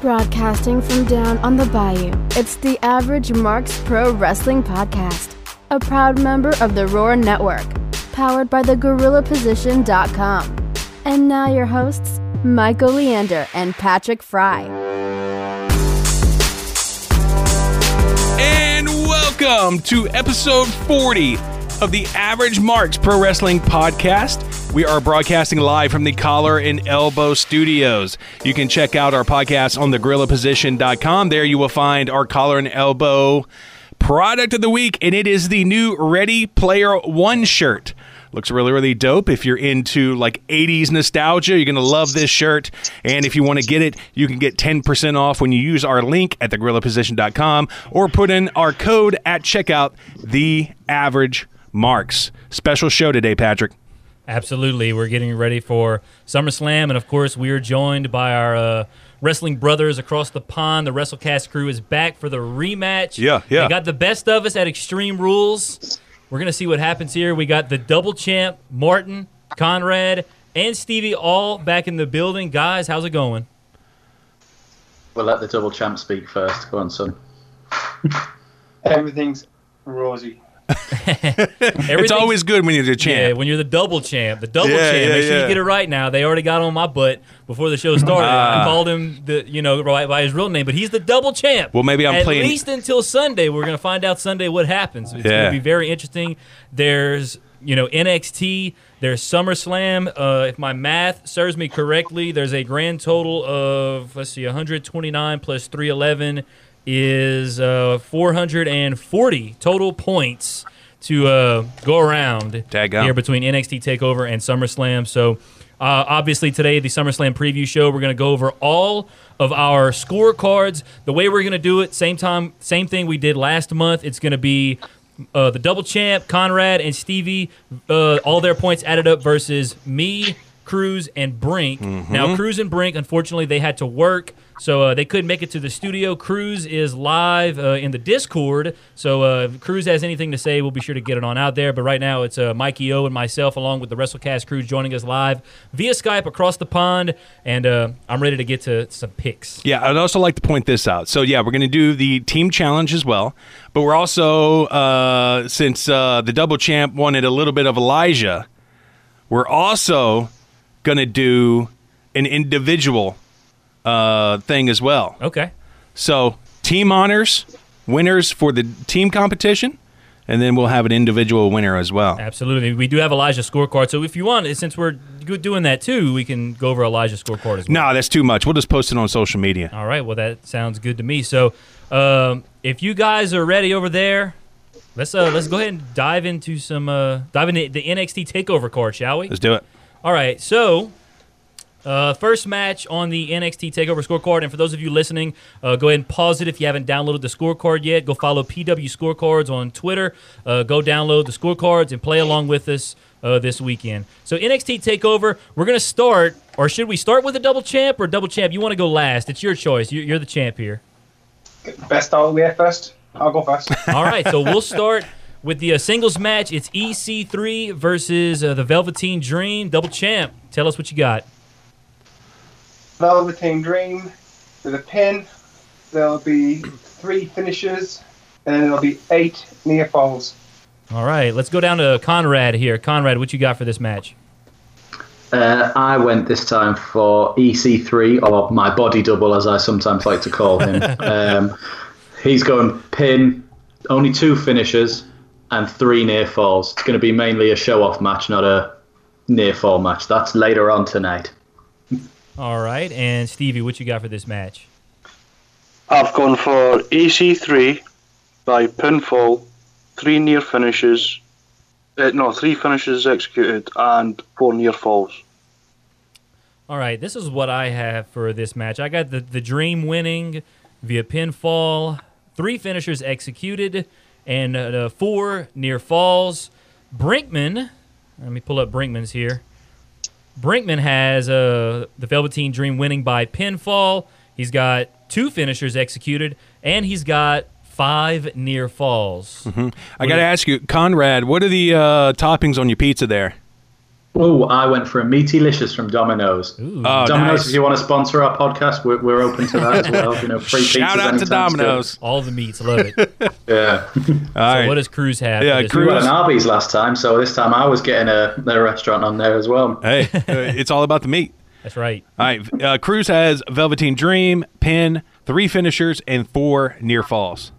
Broadcasting from down on the bayou, it's the Average Marks Pro Wrestling Podcast, a proud member of the Roar Network, powered by thegorillaposition.com. And now your hosts, Michael Leander and Patrick Fry. And welcome to episode 40 of the Average Marks Pro Wrestling Podcast. We are broadcasting live from the Collar and Elbow Studios. You can check out our podcast on thegorillaposition.com. There you will find our Collar and Elbow product of the week, and it is the new Ready Player One shirt. Looks really, really dope. If you're into like 80s nostalgia, you're going to love this shirt. And if you want to get it, you can get 10% off when you use our link at thegorillaposition.com or put in our code at checkout, the average marks. Special show today, Patrick. Absolutely. We're getting ready for SummerSlam. And of course, we are joined by our uh, wrestling brothers across the pond. The WrestleCast crew is back for the rematch. Yeah, yeah. They got the best of us at Extreme Rules. We're going to see what happens here. We got the double champ, Martin, Conrad, and Stevie all back in the building. Guys, how's it going? We'll let the double champ speak first. Go on, son. Everything's rosy. It's always good when you're the Yeah, champ. when you're the double champ, the double Yeah, champ. yeah, Make sure yeah. you get it right now. They already got on my butt before the show started. Ah. I called him the you know by, by his real name, but he's the double champ. Well, maybe I'm At playing- least until Sunday. We're gonna find out Sunday what happens. It's Yeah. gonna be very interesting. There's you know NXT. There's SummerSlam. Uh, if my math serves me correctly, there's a grand total of let's see, 129 plus 311 is uh, 440 total points to uh, go around Daggum. here between NXT Takeover and SummerSlam. So, uh, obviously, today the SummerSlam preview show, we're going to go over all of our scorecards. The way we're going to do it, same time, same thing we did last month. It's going to be uh, the double champ, Conrad and Stevie, uh, all their points added up versus me, Cruz, and Brink. Now, Cruz and Brink, unfortunately, they had to work. So uh, they couldn't make it to the studio. Cruz is live uh, in the Discord. So uh, if Cruz has anything to say, we'll be sure to get it on out there. But right now, it's uh, Mikey O and myself, along with the WrestleCast crew, joining us live via Skype across the pond. And uh, I'm ready to get to some picks. Yeah, I'd also like to point this out. So, yeah, we're going to do the team challenge as well, but we're also, uh, since the double champ wanted a little bit of Elijah, we're also going to do an individual uh, thing as well. Okay. So, team honors, winners for the team competition, and then we'll have an individual winner as well. Absolutely. We do have Elijah's scorecard. So if you want, since we're doing that too, we can go over Elijah's scorecard as well. No, that's too much. We'll just post it on social media. All right. Well, that sounds good to me. So, um, if you guys are ready over there, let's uh, let's go ahead and dive into some uh, dive into the NXT Takeover card, shall we? Let's do it. All right. So, uh, first match on the NXT Takeover scorecard, and for those of you listening, uh, go ahead and pause it if you haven't downloaded the scorecard yet. Go follow PW Scorecards on Twitter. Uh, go download the scorecards and play along with us uh, this weekend. So NXT Takeover, we're gonna start, or should we start with a double champ or double champ? You want to go last? It's your choice. You- You're the champ here. Best all the way first. I'll go first. All right, so we'll start with the uh, singles match. It's EC3 versus uh, the Velveteen Dream, double champ. Tell us what you got. Velveteen Dream with a pin. There'll be three finishes, and then there'll be eight near falls. All right, let's go down to Conrad here. Conrad, what you got for this match? Uh, I went this time for EC3, or my body double, as I sometimes like to call him. um, he's going pin, only two finishes, and three near falls. It's going to be mainly a show off match, not a near fall match. That's later on tonight. All right, and Stevie, what you got for this match? I've gone for EC3 by pinfall, three near finishes, uh, no, three finishes executed, and four near falls. All right, this is what I have for this match. I got the, the Dream winning via pinfall, three finishers executed, and uh, four near falls. Brinkman, let me pull up Brinkman's here. Brinkman has uh, the Velveteen Dream winning by pinfall. He's got two finishers executed, and he's got five near falls. I got to ask you, Conrad, what are the uh, toppings on your pizza there? Oh, I went for a meaty licious from Domino's. Ooh. Oh, Domino's, nice. if you want to sponsor our podcast, we're, we're open to that as well. You know, free Shout out to anytime's Domino's. All the meats, love it. so good. Yeah. All right. what does Cruz have? Yeah, Cruz- we week? went an Arby's last time, so this time I was getting a, a restaurant on there as well. hey, uh, it's all about the meat. That's right. All right. Uh, Cruz has Velveteen Dream, Pin, three finishers, and four near falls.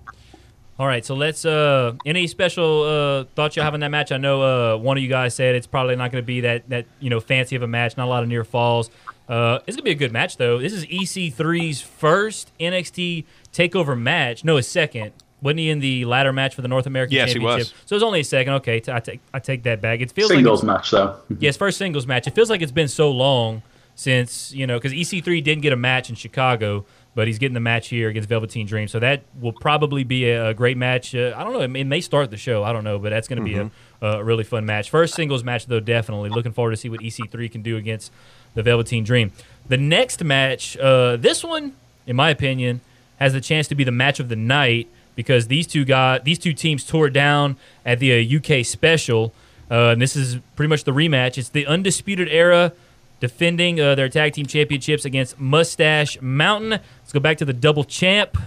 All right, so let's. Uh, any special uh, thoughts you have on that match? I know uh, one of you guys said it's probably not going to be that that you know fancy of a match. Not a lot of near falls. Uh, it's gonna be a good match though. This is EC3's first NXT Takeover match. No, his second. Wasn't he in the ladder match for the North American Yes, he Championship? was. So it's only a second. Okay, t- I take I take that back. It feels Singles like match, though. yes, first singles match. It feels like it's been so long since you know because EC3 didn't get a match in Chicago, but he's getting the match here against Velveteen Dream. So that will probably be a, great match. Uh, I don't know. It may, it may start the show. I don't know, but that's going to be a, a really fun match. First singles match though, definitely looking forward to see what EC3 can do against the Velveteen Dream. The next match, uh, this one, in my opinion, has the chance to be the match of the night because these two got these two teams tore down at the uh, UK special. Uh, and this is pretty much the rematch. It's the Undisputed Era defending uh, their tag team championships against Mustache Mountain. Let's go back to the double champ.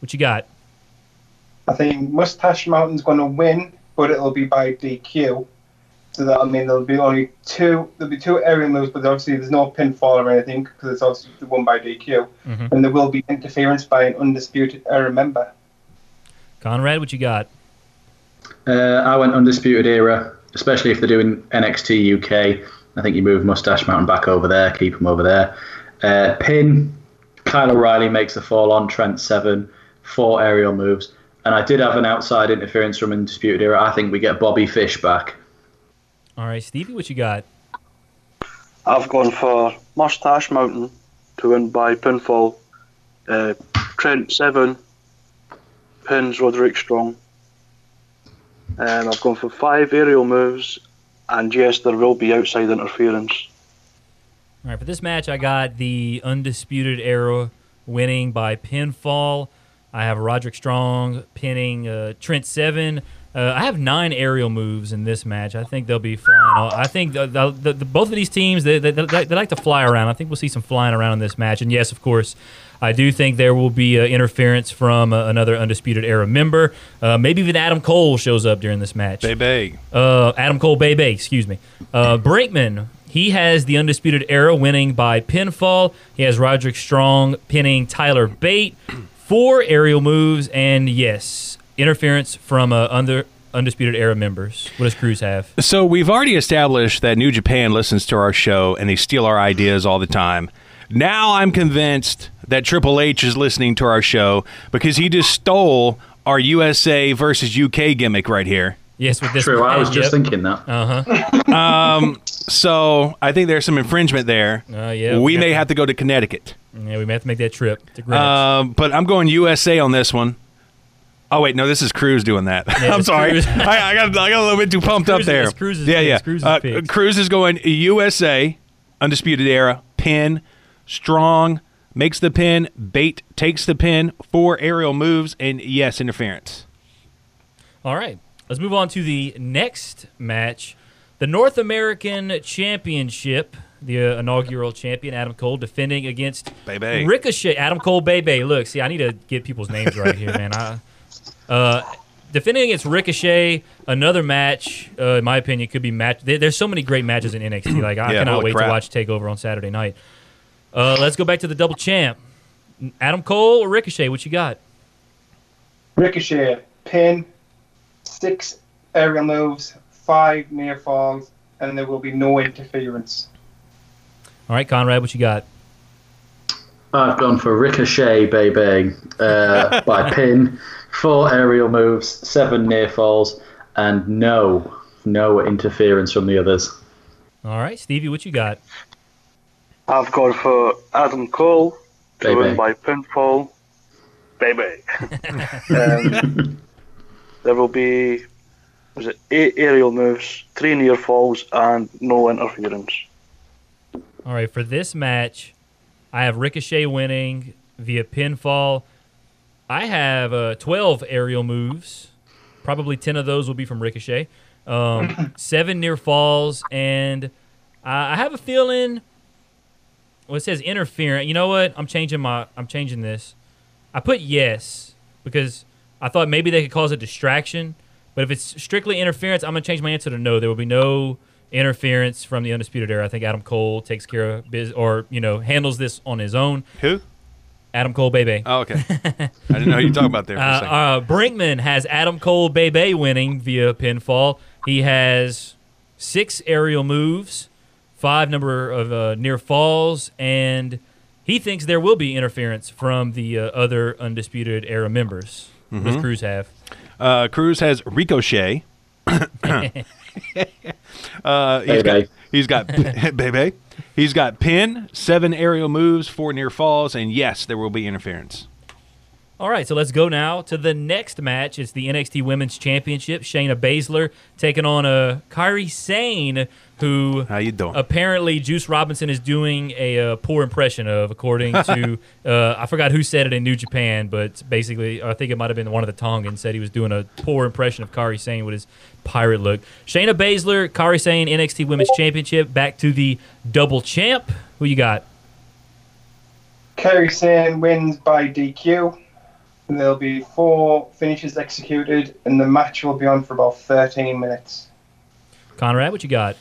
What you got? I think Mustache Mountain's going to win, but it'll be by DQ. So that I mean, there'll be only two. There'll be two aerial moves, but obviously there's no pinfall or anything because it's obviously won by DQ. Mhm. And there will be interference by an undisputed era member. Conrad, what you got? Uh, I went Undisputed Era, especially if they're doing NXT UK. I think you move Mustache Mountain back over there, keep him over there. Uh, pin, Kyle O'Reilly makes the fall on Trent Seven, four aerial moves. And I did have an outside interference from Undisputed Era. I think we get Bobby Fish back. All right, Stevie, what you got? I've gone for Mustache Mountain to win by pinfall. Uh, Trent Seven pins Roderick Strong. Um, I've gone for five aerial moves, and yes, there will be outside interference. All right, for this match, I got the Undisputed Era winning by pinfall. I have Roderick Strong pinning uh, Trent Seven. Uh, I have nine aerial moves in this match. I think they'll be flying. All, I think the, the, the, both of these teams they, they, they, they like to fly around. I think we'll see some flying around in this match. And yes, of course, I do think there will be uh, interference from uh, another Undisputed Era member. Uh, maybe even Adam Cole shows up during this match. Baby. Uh, Adam Cole Bebe, excuse me. Uh, Brinkman, he has the Undisputed Era winning by pinfall. He has Roderick Strong pinning Tyler Bate. Four aerial moves, and yes, interference from uh, under Undisputed Era members. What does Cruz have? So we've already established that New Japan listens to our show and they steal our ideas all the time. Now I'm convinced that Triple H is listening to our show because he just stole our USA versus UK gimmick right here. Yes, with this. True, I was just yep. thinking that. Uh huh. So I think there's some infringement there. Uh, yeah, we we may have have to go to Connecticut. Yeah, we may have to make that trip to Greenwich. Um, but I'm going USA on this one. Oh wait, no, this is Cruz doing that. I'm sorry, I, I got I got a little bit too pumped up Cruz- there. it's Cruz's yeah, picks, yeah. Cruz's Uh. Cruz is going USA, undisputed era, pin, strong, makes the pin, bait takes the pin, four aerial moves, and yes, interference. All right. Let's move on to the next match. The North American Championship, the uh, inaugural champion, Adam Cole, defending against Bebe. Ricochet. Adam Cole, Bebe. Look, see, I need to get people's names right here, man. I, uh, defending against Ricochet, another match, uh, in my opinion, could be match. There, there's so many great matches in NXT. Like, I Yeah, cannot wait crap. to watch Takeover on Saturday night. Uh, let's go back to the double champ. Adam Cole or Ricochet? What you got? Ricochet, pin, six aerial moves, five near falls, and there will be no interference. All right, Conrad, what you got? I've gone for Ricochet, baby, uh, by pin, four aerial moves, seven near falls, and no, no interference from the others. All right, Stevie, what you got? I've gone for Adam Cole to Baby. win by pinfall. Baby. um, there will be was it eight aerial moves, three near falls, and no interference. All right, for this match, I have Ricochet winning via pinfall. I have uh, 12 aerial moves. Probably 10 of those will be from Ricochet. Um, seven near falls, and I I have a feeling. Well, it says interference. You know what? I'm changing my. I'm changing this. I put yes because I thought maybe they could cause a distraction. But if it's strictly interference, I'm gonna change my answer to no. There will be no interference from the undisputed era. I think Adam Cole takes care of biz or you know handles this on his own. Who? Adam Cole, baby. Oh, okay. I didn't know you were talking about there for a Uh, second. uh, Brinkman has Adam Cole Bebe winning via pinfall. He has six aerial moves, five number of uh, near falls, and he thinks there will be interference from the uh, other undisputed era members. What Mm-hmm. does Cruz have? Uh, Cruz has Ricochet. uh, he's Bebe. got he's got Bebe. He's got pin, seven aerial moves, four near falls, and yes, there will be interference. All right, so let's go now to the next match. It's the NXT Women's Championship. Shayna Baszler taking on uh, Kairi Sane, who How you doing? apparently Juice Robinson is doing a uh, poor impression of, according to uh, I forgot who said it in New Japan, but basically I think it might have been one of the Tongans said he was doing a poor impression of Kairi Sane with his pirate look. Shayna Baszler, Kairi Sane, NXT Women's Championship, back to the double champ. Who you got? Kairi Sane wins by DQ. And there'll be four finishes executed, and the match will be on for about 13 minutes. Conrad, what you got?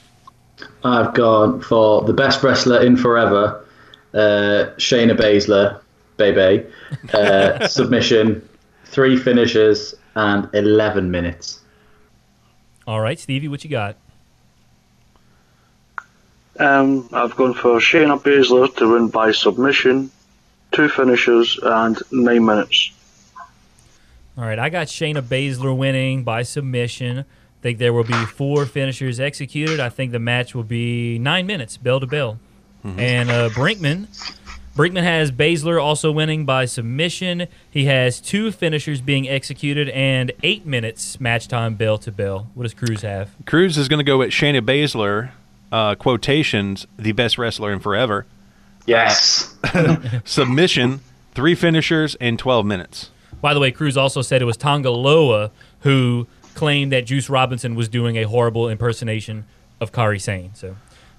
I've gone for the best wrestler in forever, uh, Shayna Baszler, baby. Uh, submission, three finishes, and 11 minutes. All right, Stevie, what you got? Um, I've gone for Shayna Baszler to win by submission, two finishes, and nine minutes. All right, I got Shayna Baszler winning by submission. I think there will be four finishers executed. I think the match will be nine minutes, bell to bell. And uh, Brinkman, Brinkman has Baszler also winning by submission. He has two finishers being executed and eight minutes match time, bell to bell. What does Cruz have? Cruz is going to go at Shayna Baszler, uh, quotations, the best wrestler in forever. Yes. Submission, three finishers, in 12 minutes. By the way, Cruz also said it was Tanga Loa who claimed that Juice Robinson was doing a horrible impersonation of Kairi Sane. So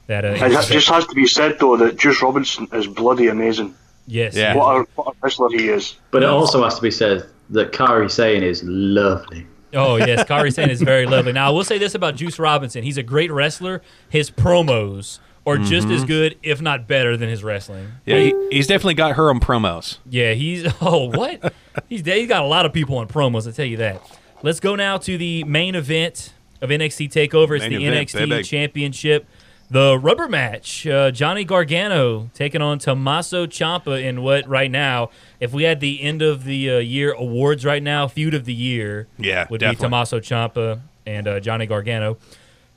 that uh, It ha- just has to be said though that Juice Robinson is bloody amazing. yes, Yeah. What a, what a wrestler he is. But it also has to be said that Kairi Sane is lovely. Oh yes, Kairi Sane is very lovely. Now I will say this about Juice Robinson: he's a great wrestler. His promos are just as good, if not better, than his wrestling. Yeah, he, he's definitely got her on promos. Yeah, he's oh what? he's he's got a lot of people on promos. I tell you that. Let's go now to the main event of NXT Takeover. It's Main the event, NXT baby. Championship, the rubber match. Uh, Johnny Gargano taking on Tommaso Ciampa in what right now? If we had the end of the uh, year awards right now, feud of the year, Yeah, would definitely. be Tommaso Ciampa and uh, Johnny Gargano.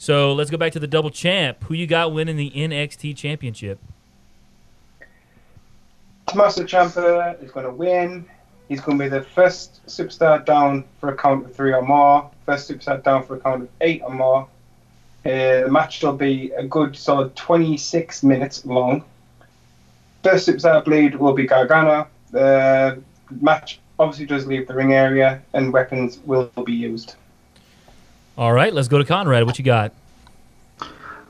So let's go back to the double champ. Who you got winning the NXT Championship? Tommaso Ciampa is going to win. He's going to be the first superstar down for a count of three or more, first superstar down for a count of eight or more. Uh, the match will be a good solid 26 minutes long. First superstar bleed will be Gargano. The match obviously does leave the ring area, and weapons will be used. All right, let's go to Conrad. What you got?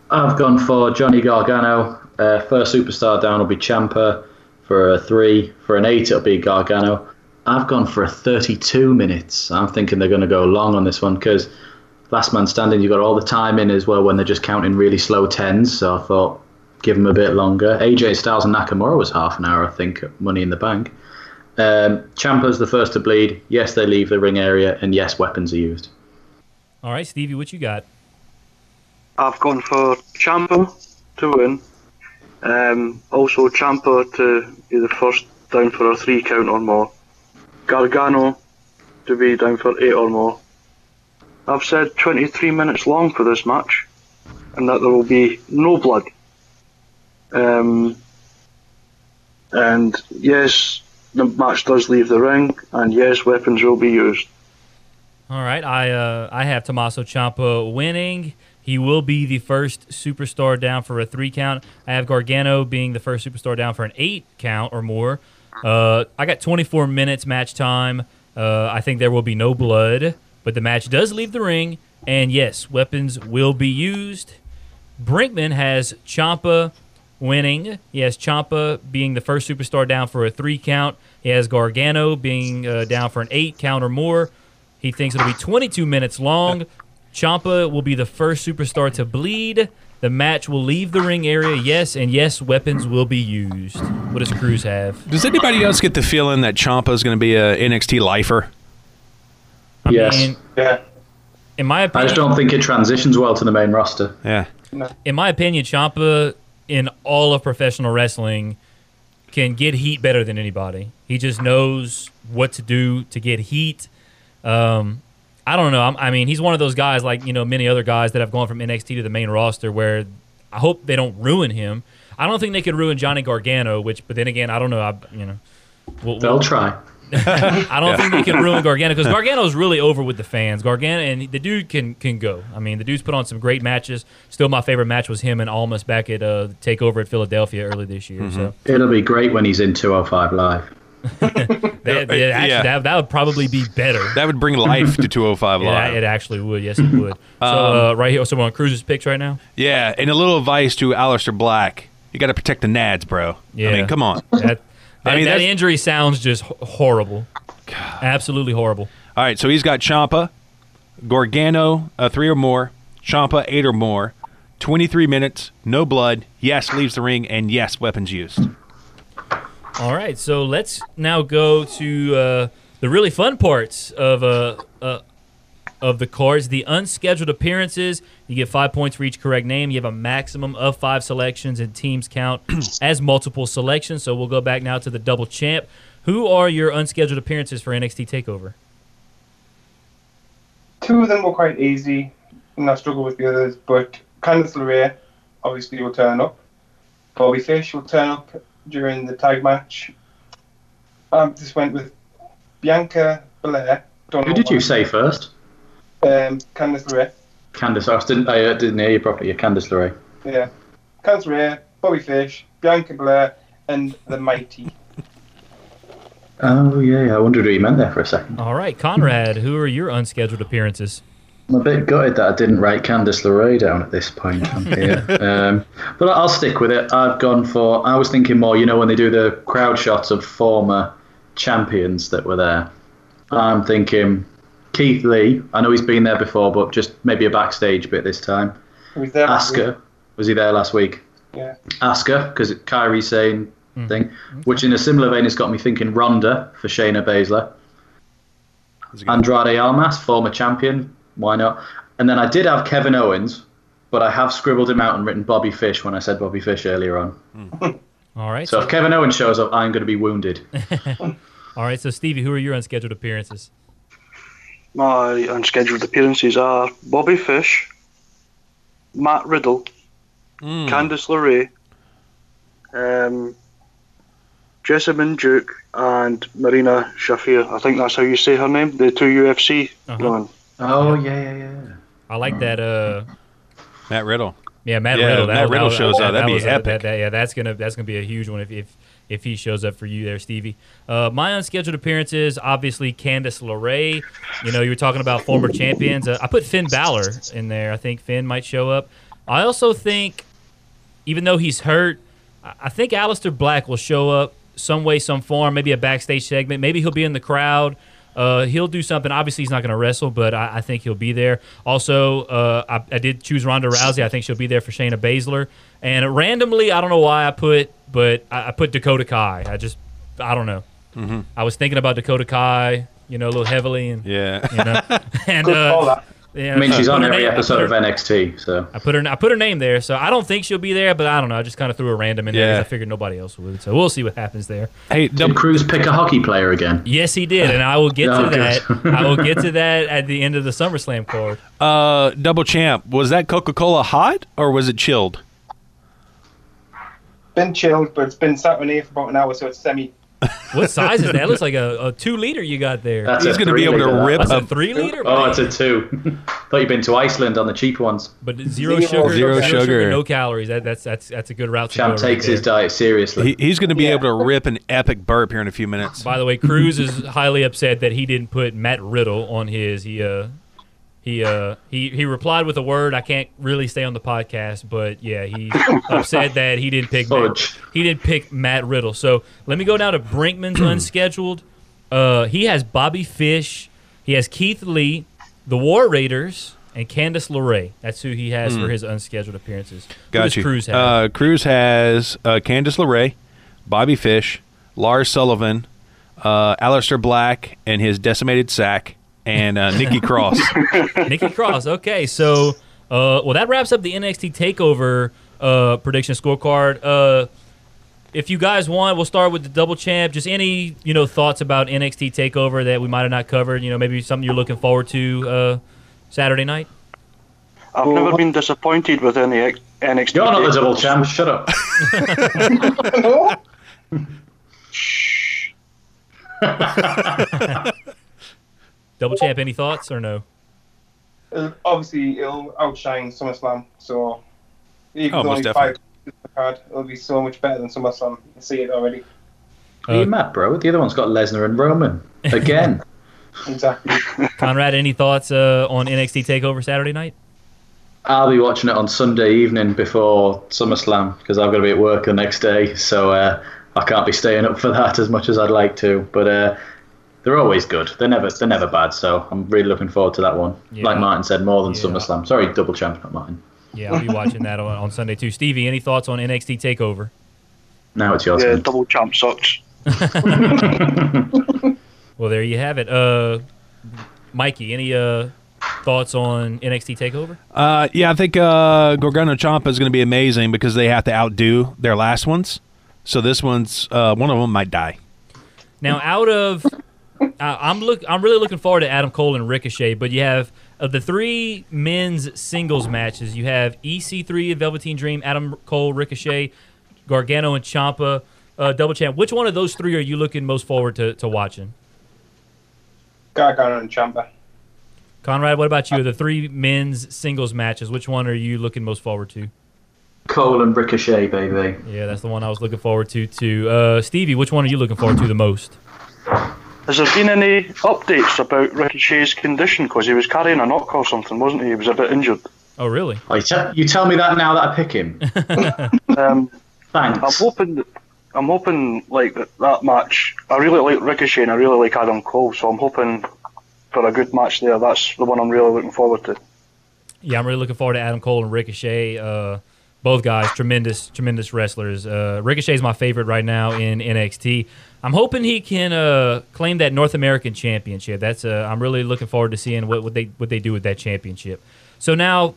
I've gone for Johnny Gargano. Uh, first superstar down will be Ciampa. For a three, for an eight, it'll be Gargano. I've gone for a 32 minutes. I'm thinking they're going to go long on this one because last man standing, you've got all the time in as well when they're just counting really slow tens. So I thought give them a bit longer. AJ Styles and Nakamura was half an hour, I think, Money in the Bank. Um, Ciampa's the first to bleed. Yes, they leave the ring area, and yes, weapons are used. All right, Stevie, what you got? I've gone for Ciampa to win. Um, also Ciampa to be the first down for a three count or more. Gargano to be down for eight or more. I've said 23 minutes long for this match, and that there will be no blood. Um, and yes, the match does leave the ring, and yes, weapons will be used. All right, I uh, I have Tommaso Ciampa winning. He will be the first superstar down for a three count. I have Gargano being the first superstar down for an eight count or more. Uh, I got 24 minutes match time. Uh, I think there will be no blood, but the match does leave the ring, and yes, weapons will be used. Brinkman has Ciampa winning. He has Ciampa being the first superstar down for a three count. He has Gargano being uh, down for an eight count or more. He thinks it'll be 22 minutes long. Ciampa will be the first superstar to bleed. The match will leave the ring area, yes, and yes, weapons will be used. What does Cruz have? Does anybody else get the feeling that Ciampa is going to be a NXT lifer? I Yes. mean, Yeah. in my opinion, I just don't think it transitions well to the main roster. Yeah. in my opinion, Ciampa in all of professional wrestling can get heat better than anybody. He just knows what to do to get heat. Um, I don't know. I'm, I mean, he's one of those guys like you know many other guys that have gone from NXT to the main roster. Where I hope they don't ruin him. I don't think they could ruin Johnny Gargano. Which, but then again, I don't know. I, you know, we'll, They'll we'll- try. I don't think they can ruin Gargano because Gargano's really over with the fans. Gargano and the dude can can go. I mean, the dude's put on some great matches. Still, my favorite match was him and Almas back at uh, Takeover at Philadelphia early this year. So It'll be great when he's in 205 Live. that, that- actually, Yeah. that, that would probably be better. That would bring life to 205 Yeah, it actually would. Yes, it would. So uh, right here, so we're on Cruz's picks right now. Yeah, and a little advice to Aleister Black. You got to protect the nads, bro. Yeah. I mean, come on. That, that, I mean, that injury sounds just horrible. Absolutely horrible. All right, so he's got Ciampa, Gargano, uh, three or more, Ciampa, eight or more, 23 minutes, no blood, yes, leaves the ring, and yes, weapons used. All right, so let's now go to uh, the really fun parts of uh, uh, of the cards. The unscheduled appearances. You get five points for each correct name. You have a maximum of five selections, and teams count as multiple selections. So we'll go back now to the double champ. Who are your unscheduled appearances for NXT Takeover? Two of them were quite easy, and I struggle with the others. But Candice LeRae obviously will turn up. Bobby Fish will turn up during the tag match. I just went with Bianca Belair. Don't Who did you say first? Um, Candice LeRae. Candice. I didn't, I uh, didn't hear you properly. Yeah, Candice LeRae. Yeah. Candice LeRae, Bobby Fish, Bianca Belair, and the Mighty. Oh, yeah, yeah. I wondered what you meant there for a second. All right, Conrad. who are your unscheduled appearances? I'm a bit gutted that I didn't write Candice LeRae down at this point on here. um, but I'll stick with it. I've gone for. I was thinking more, you know, when they do the crowd shots of former champions that were there. I'm thinking Keith Lee. I know he's been there before, but just maybe a backstage bit this time. Who was there? last week. Asuka. Was he there last week? Yeah. Asuka, because Kairi Sane thing, which in a similar vein has got me thinking Ronda for Shayna Baszler. Andrade Almas, former champion. Why not? And then I did have Kevin Owens, but I have scribbled him out and written Bobby Fish when I said Bobby Fish earlier on. All right, So if Kevin Owens shows up, I'm going to be wounded. all right. So Stevie, who are your unscheduled appearances? My unscheduled appearances are Bobby Fish, Matt Riddle, Candice LeRae, um, Jessamyn Duke, and Marina Shafir. I think that's how you say her name. The two UFC Uh-huh. women. Oh yeah, yeah, yeah. I like that. Uh, Matt Riddle. Yeah, Matt Yeah, Riddle. Matt Riddle shows up. That'd be was a- epic. that- that- yeah, that's gonna that's gonna be a huge one if if, if he shows up for you there, Stevie. Uh, my unscheduled appearances, obviously Candice LeRae. You know, you were talking about former champions. Uh, I put Finn Balor in there. I think Finn might show up. I also think, even though he's hurt, I- I think Aleister Black will show up some way, some form. Maybe a backstage segment. Maybe he'll be in the crowd. Uh, he'll do something. Obviously, he's not going to wrestle, but I, I think he'll be there. Also, uh, I, I did choose Ronda Rousey. I think she'll be there for Shayna Baszler. And randomly, I don't know why I put, but I, I put Dakota Kai. I just, I don't know. I was thinking about Dakota Kai, you know, a little heavily, and Yeah. you know, and Good uh, that. Yeah, I mean, she's on every name- episode her- of NXT, so I put her. I put her name there, so I don't think she'll be there. But I don't know. I just kind of threw a random in there. 'cause Yeah. I figured nobody else would. So we'll see what happens there. Hey, did double, Cruz pick a hockey player again? Yes, he did, and I will get Oh, to that. I will get to that at the end of the SummerSlam card. uh, double champ. Was that Coca Cola hot or was it chilled? Been chilled, but it's been sat in here for about an hour, so it's semi. What size is that? It looks like a, a two liter you got there. That's He's a going to be able to three-litre, rip That's a a three liter. Oh, it's a two. Thought you'd been to Iceland on the cheaper ones. but zero, Zero sugar, Zero sugar. no calories. That, that's that's that's a good route to Champ go. right takes his diet seriously. He, he's going to be Yeah. able to rip an epic burp here in a few minutes. By the way, Cruz is highly upset that he didn't put Matt Riddle on his. He uh He uh he he replied with a word I can't really say on the podcast, but yeah, he upset that he didn't pick Matt, he didn't pick Matt Riddle. So let me go down to Brinkman's unscheduled. Uh, he has Bobby Fish, he has Keith Lee, the War Raiders, and Candice LeRae. That's who he has for his unscheduled appearances. Who Got does you. Cruz have? Uh, Cruz has uh, Candice LeRae, Bobby Fish, Lars Sullivan, uh, Aleister Black, and his decimated sack, and uh, Nikki Cross. Nikki Cross. Okay, so uh, well, that wraps up the NXT Takeover uh, prediction scorecard. Uh, if you guys want, we'll start with the double champ. Just any you know thoughts about NXT Takeover that we might have not covered. You know, maybe something you're looking forward to uh, Saturday night. I've never been disappointed with any X- NXT. You're not the takeovers. double champ. Shut up. Double champ. Any thoughts or no? Obviously, it'll outshine SummerSlam. So even Oh, though most only definitely. five the card, it'll be so much better than SummerSlam. You can see it already. Are you mad, bro? The other one's got Lesnar and Roman again. Exactly. Conrad, any thoughts uh, on NXT Takeover Saturday night? I'll be watching it on Sunday evening before SummerSlam because I've got to be at work the next day, so uh, I can't be staying up for that as much as I'd like to. But uh, they're always good. They're never they're never bad. So I'm really looking forward to that one. Yeah. Like Martin said, more than Yeah. SummerSlam. Sorry, double champ, not Martin. Yeah, I'll be watching that on, on Sunday too. Stevie, any thoughts on NXT Takeover? Now it's your Yeah, turn. double champ sucks. Well, there you have it. Uh, Mikey, any uh, thoughts on NXT Takeover? Uh, yeah, I think uh, Gargano Ciampa is going to be amazing because they have to outdo their last ones. So this one's uh, one of them might die. Now, out of I'm look I'm really looking forward to Adam Cole and Ricochet, but you have of the three men's singles matches, you have EC3 and Velveteen Dream, Adam Cole, Ricochet, Gargano, and Ciampa. Uh, double champ. Which one of those three are you looking most forward to, to watching? Gargano and Ciampa. Conrad, what about you? The three men's singles matches. Which one are you looking most forward to? Cole and Ricochet, baby. Yeah, that's the one I was looking forward to. Too. Uh, Stevie, which one are you looking forward to the most? Has there been any updates about Ricochet's condition? Because he was carrying a knock or something, wasn't he? He was a bit injured. Oh, really? Oh, you, te- you tell me that now that I pick him. Um, I'm hoping, that, I'm hoping like that, that match. I really like Ricochet and I really like Adam Cole, so I'm hoping for a good match there. That's the one I'm really looking forward to. Yeah, I'm really looking forward to Adam Cole and Ricochet. Uh, both guys, tremendous, tremendous wrestlers. Uh, is my favorite right now in NXT. I'm hoping he can uh, claim that North American Championship. That's uh, I'm really looking forward to seeing what, what they what they do with that championship. So now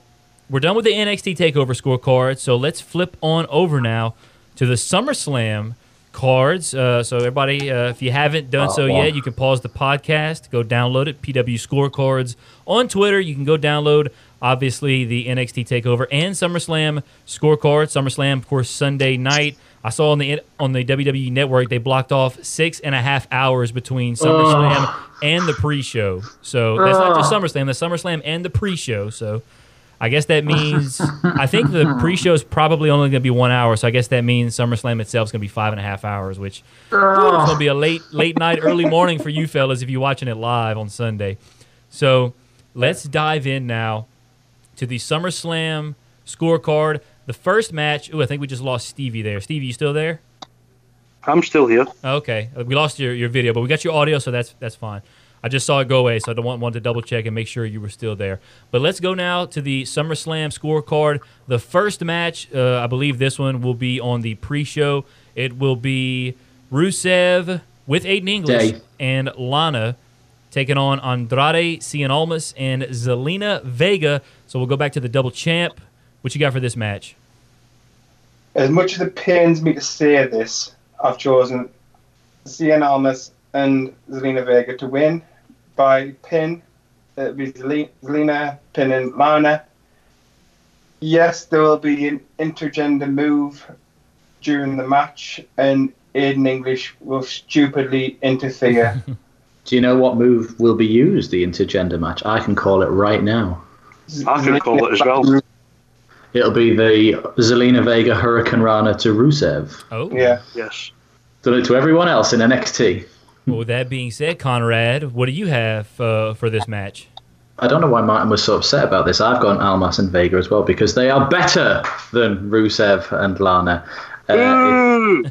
we're done with the NXT Takeover scorecard. So let's flip on over now to the SummerSlam cards. Uh, so everybody, uh, if you haven't done so yet, you can pause the podcast, go download it. PW Scorecards on Twitter. You can go download obviously the NXT Takeover and SummerSlam scorecard. SummerSlam, of course, Sunday night. I saw on the on the WWE Network they blocked off six and a half hours between SummerSlam and the pre-show. So that's not just SummerSlam, that's SummerSlam and the pre-show. So I guess that means I think the pre-show is probably only going to be one hour. So I guess that means SummerSlam itself is going to be five and a half hours, which whew, it's going to be a late late night, early morning for you fellas if you're watching it live on Sunday. So let's dive in now to the SummerSlam scorecard. The first match. Oh, I think we just lost Stevie there. Stevie, you still there? I'm still here. Okay, Uh, we lost your, your video, but we got your audio, so that's that's fine. I just saw it go away, so I don't want, want to double check and make sure you were still there. But let's go now to the SummerSlam scorecard. The first match, uh, I believe this one will be on the pre-show. It will be Rusev with Aiden English Day. and Lana taking on Andrade Cien Almas and Zelina Vega. So we'll go back to the double champ. What you got for this match? As much as it pains me to say this, I've chosen Cien Almas and Zelina Vega to win by pin. Uh, It'll be Zeli- Zelina pinning Lana. Yes, there will be an intergender move during the match, and Aiden English will stupidly interfere. Do you know what move will be used the intergender match? I can call it right now. I can call it as well. It'll be the Zelina Vega hurricanrana to Rusev. Oh, Yeah. Yes. Done it to everyone else in NXT. Well, with that being said, Conrad, what do you have uh, for this match? I don't know why Martin was so upset about this. I've gone Almas and Vega as well because they are better than Rusev and Lana. Uh,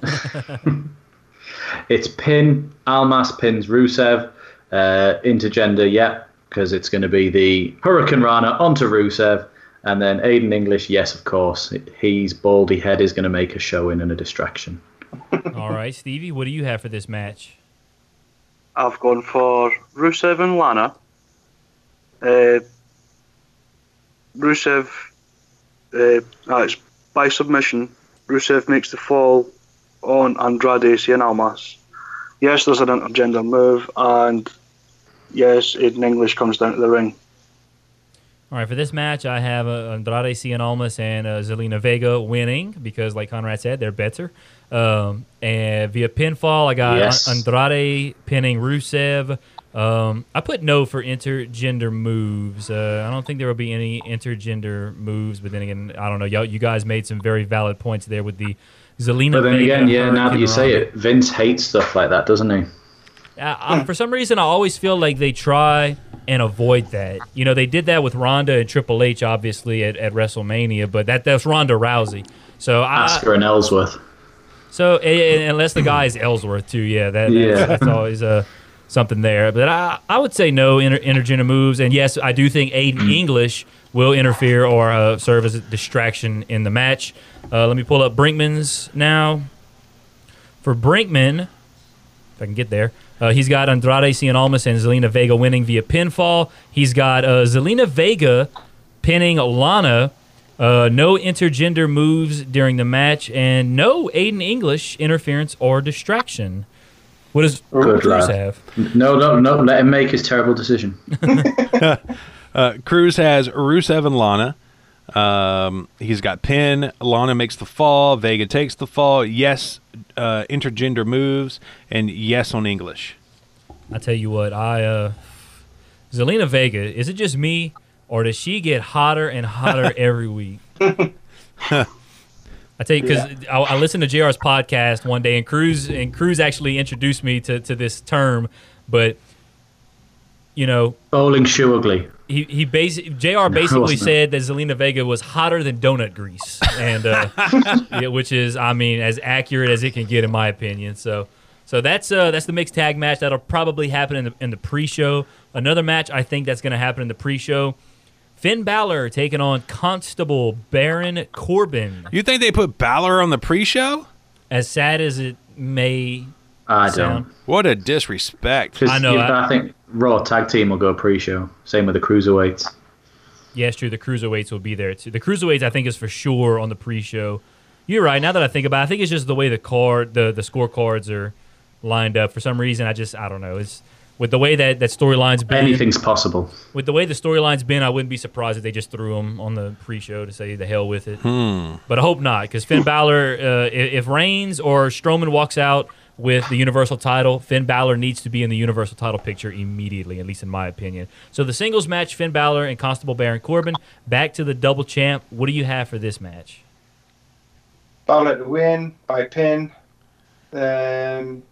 it- it's pin Almas pins Rusev uh, intergender, yeah, because it's going to be the hurricanrana onto Rusev, and then Aiden English, yes, of course, he's baldy head is going to make a showing and a distraction. All right, Stevie, what do you have for this match? I've gone for Rusev and Lana. Uh, Rusev, uh, ah, it's by submission. Rusev makes the fall on Andrade Cien Almas. Yes, there's an intergender move, and yes, Aiden English comes down to the ring. All right, for this match, I have uh, Andrade Cien Almas and uh, Zelina Vega winning because, like Conrad said, they're better. Um, and via pinfall, I got Yes. Andrade pinning Rusev. Um, I put no for intergender moves. Uh, I don't think there will be any intergender moves, but then again, I don't know. Y'all, you guys made some very valid points there with the Zelina. But then Vega again, yeah, now that you say it, Vince hates stuff like that, doesn't he? Uh, I, for some reason, I always feel like they try and avoid that. You know, they did that with Ronda and Triple H, obviously at, at WrestleMania, but that that's Ronda Rousey. So I, Asuka and Ellsworth. so and, unless the guy is Ellsworth too, yeah, that, that's, Yeah. that's always uh, something there. But I I would say no inter, intergender moves, and yes, I do think Aiden English will interfere or uh, serve as a distraction in the match. Uh, let me pull up Brinkman's now. For Brinkman, if I can get there. Uh, he's got Andrade Cien Almas and Zelina Vega winning via pinfall. He's got uh, Zelina Vega pinning Lana. Uh, no intergender moves during the match, and no Aiden English interference or distraction. What does Good Cruz lad. have? No, no, no. Let him make his terrible decision. Uh, Cruz has Rusev and Lana. Um, he's got pin. Lana makes the fall. Vega takes the fall. Yes, uh, intergender moves, and yes on English. I tell you what, I uh, Zelina Vega. Is it just me, or does she get hotter and hotter every week? I tell you, because I, I listened to JR's podcast one day, and Cruz and Cruz actually introduced me to, to this term, but you know, Bowling shoe ugly. He he basically Jr. basically wasn't said that Zelina Vega was hotter than donut grease, and uh, yeah, which is, I mean, as accurate as it can get in my opinion. So, so that's uh, that's the mixed tag match that'll probably happen in the in the pre-show. Another match I think that's going to happen in the pre-show. Finn Balor taking on Constable Baron Corbin. You think they put Balor on the pre-show? As sad as it may I sound, don't. What a disrespect! I know, I- I think Raw tag team will go pre-show. Same with the cruiserweights. Yes, true. The cruiserweights will be there too. The cruiserweights, I think, is for sure on the pre-show. You're right. Now that I think about, it, I think it's just the way the card, the the scorecards are lined up. For some reason, I just I don't know. It's with the way that that storyline's been. Anything's possible. With the way the storyline's been, I wouldn't be surprised if they just threw them on the pre-show to say the hell with it. But I hope not, because Finn Balor, uh, if Reigns or Strowman walks out with the Universal title, Finn Balor needs to be in the Universal title picture immediately, at least in my opinion. So the singles match, Finn Balor and Constable Baron Corbin, back to the double champ. What do you have for this match? Balor to win by pin. Um,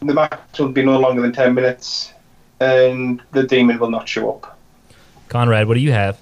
the match will be no longer than 10 minutes, and the demon will not show up. Conrad, what do you have?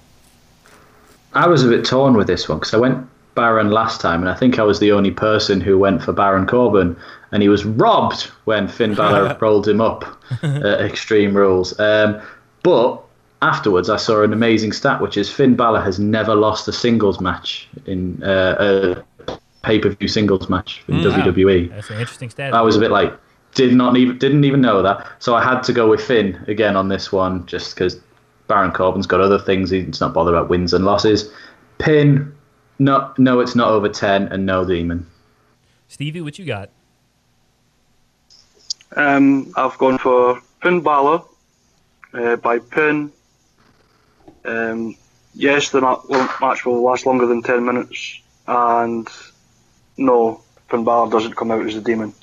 I was a bit torn with this one because I went Baron last time, and I think I was the only person who went for Baron Corbin, and he was robbed when Finn Balor rolled him up at Extreme Rules. Um, but afterwards, I saw an amazing stat, which is Finn Balor has never lost a singles match in uh, a pay-per-view singles match in WWE. That's an interesting stat. I was a bit like, did not even didn't even know that. So I had to go with Finn again on this one, just because Baron Corbin's got other things. He's not bothered about wins and losses. Pin, no, no, it's not over ten, and no demon. Stevie, what you got? Um, I've gone for Finn Balor uh, by pin. Um, yes, the ma- match will last longer than 10 minutes, and no, Finn Balor doesn't come out as a demon.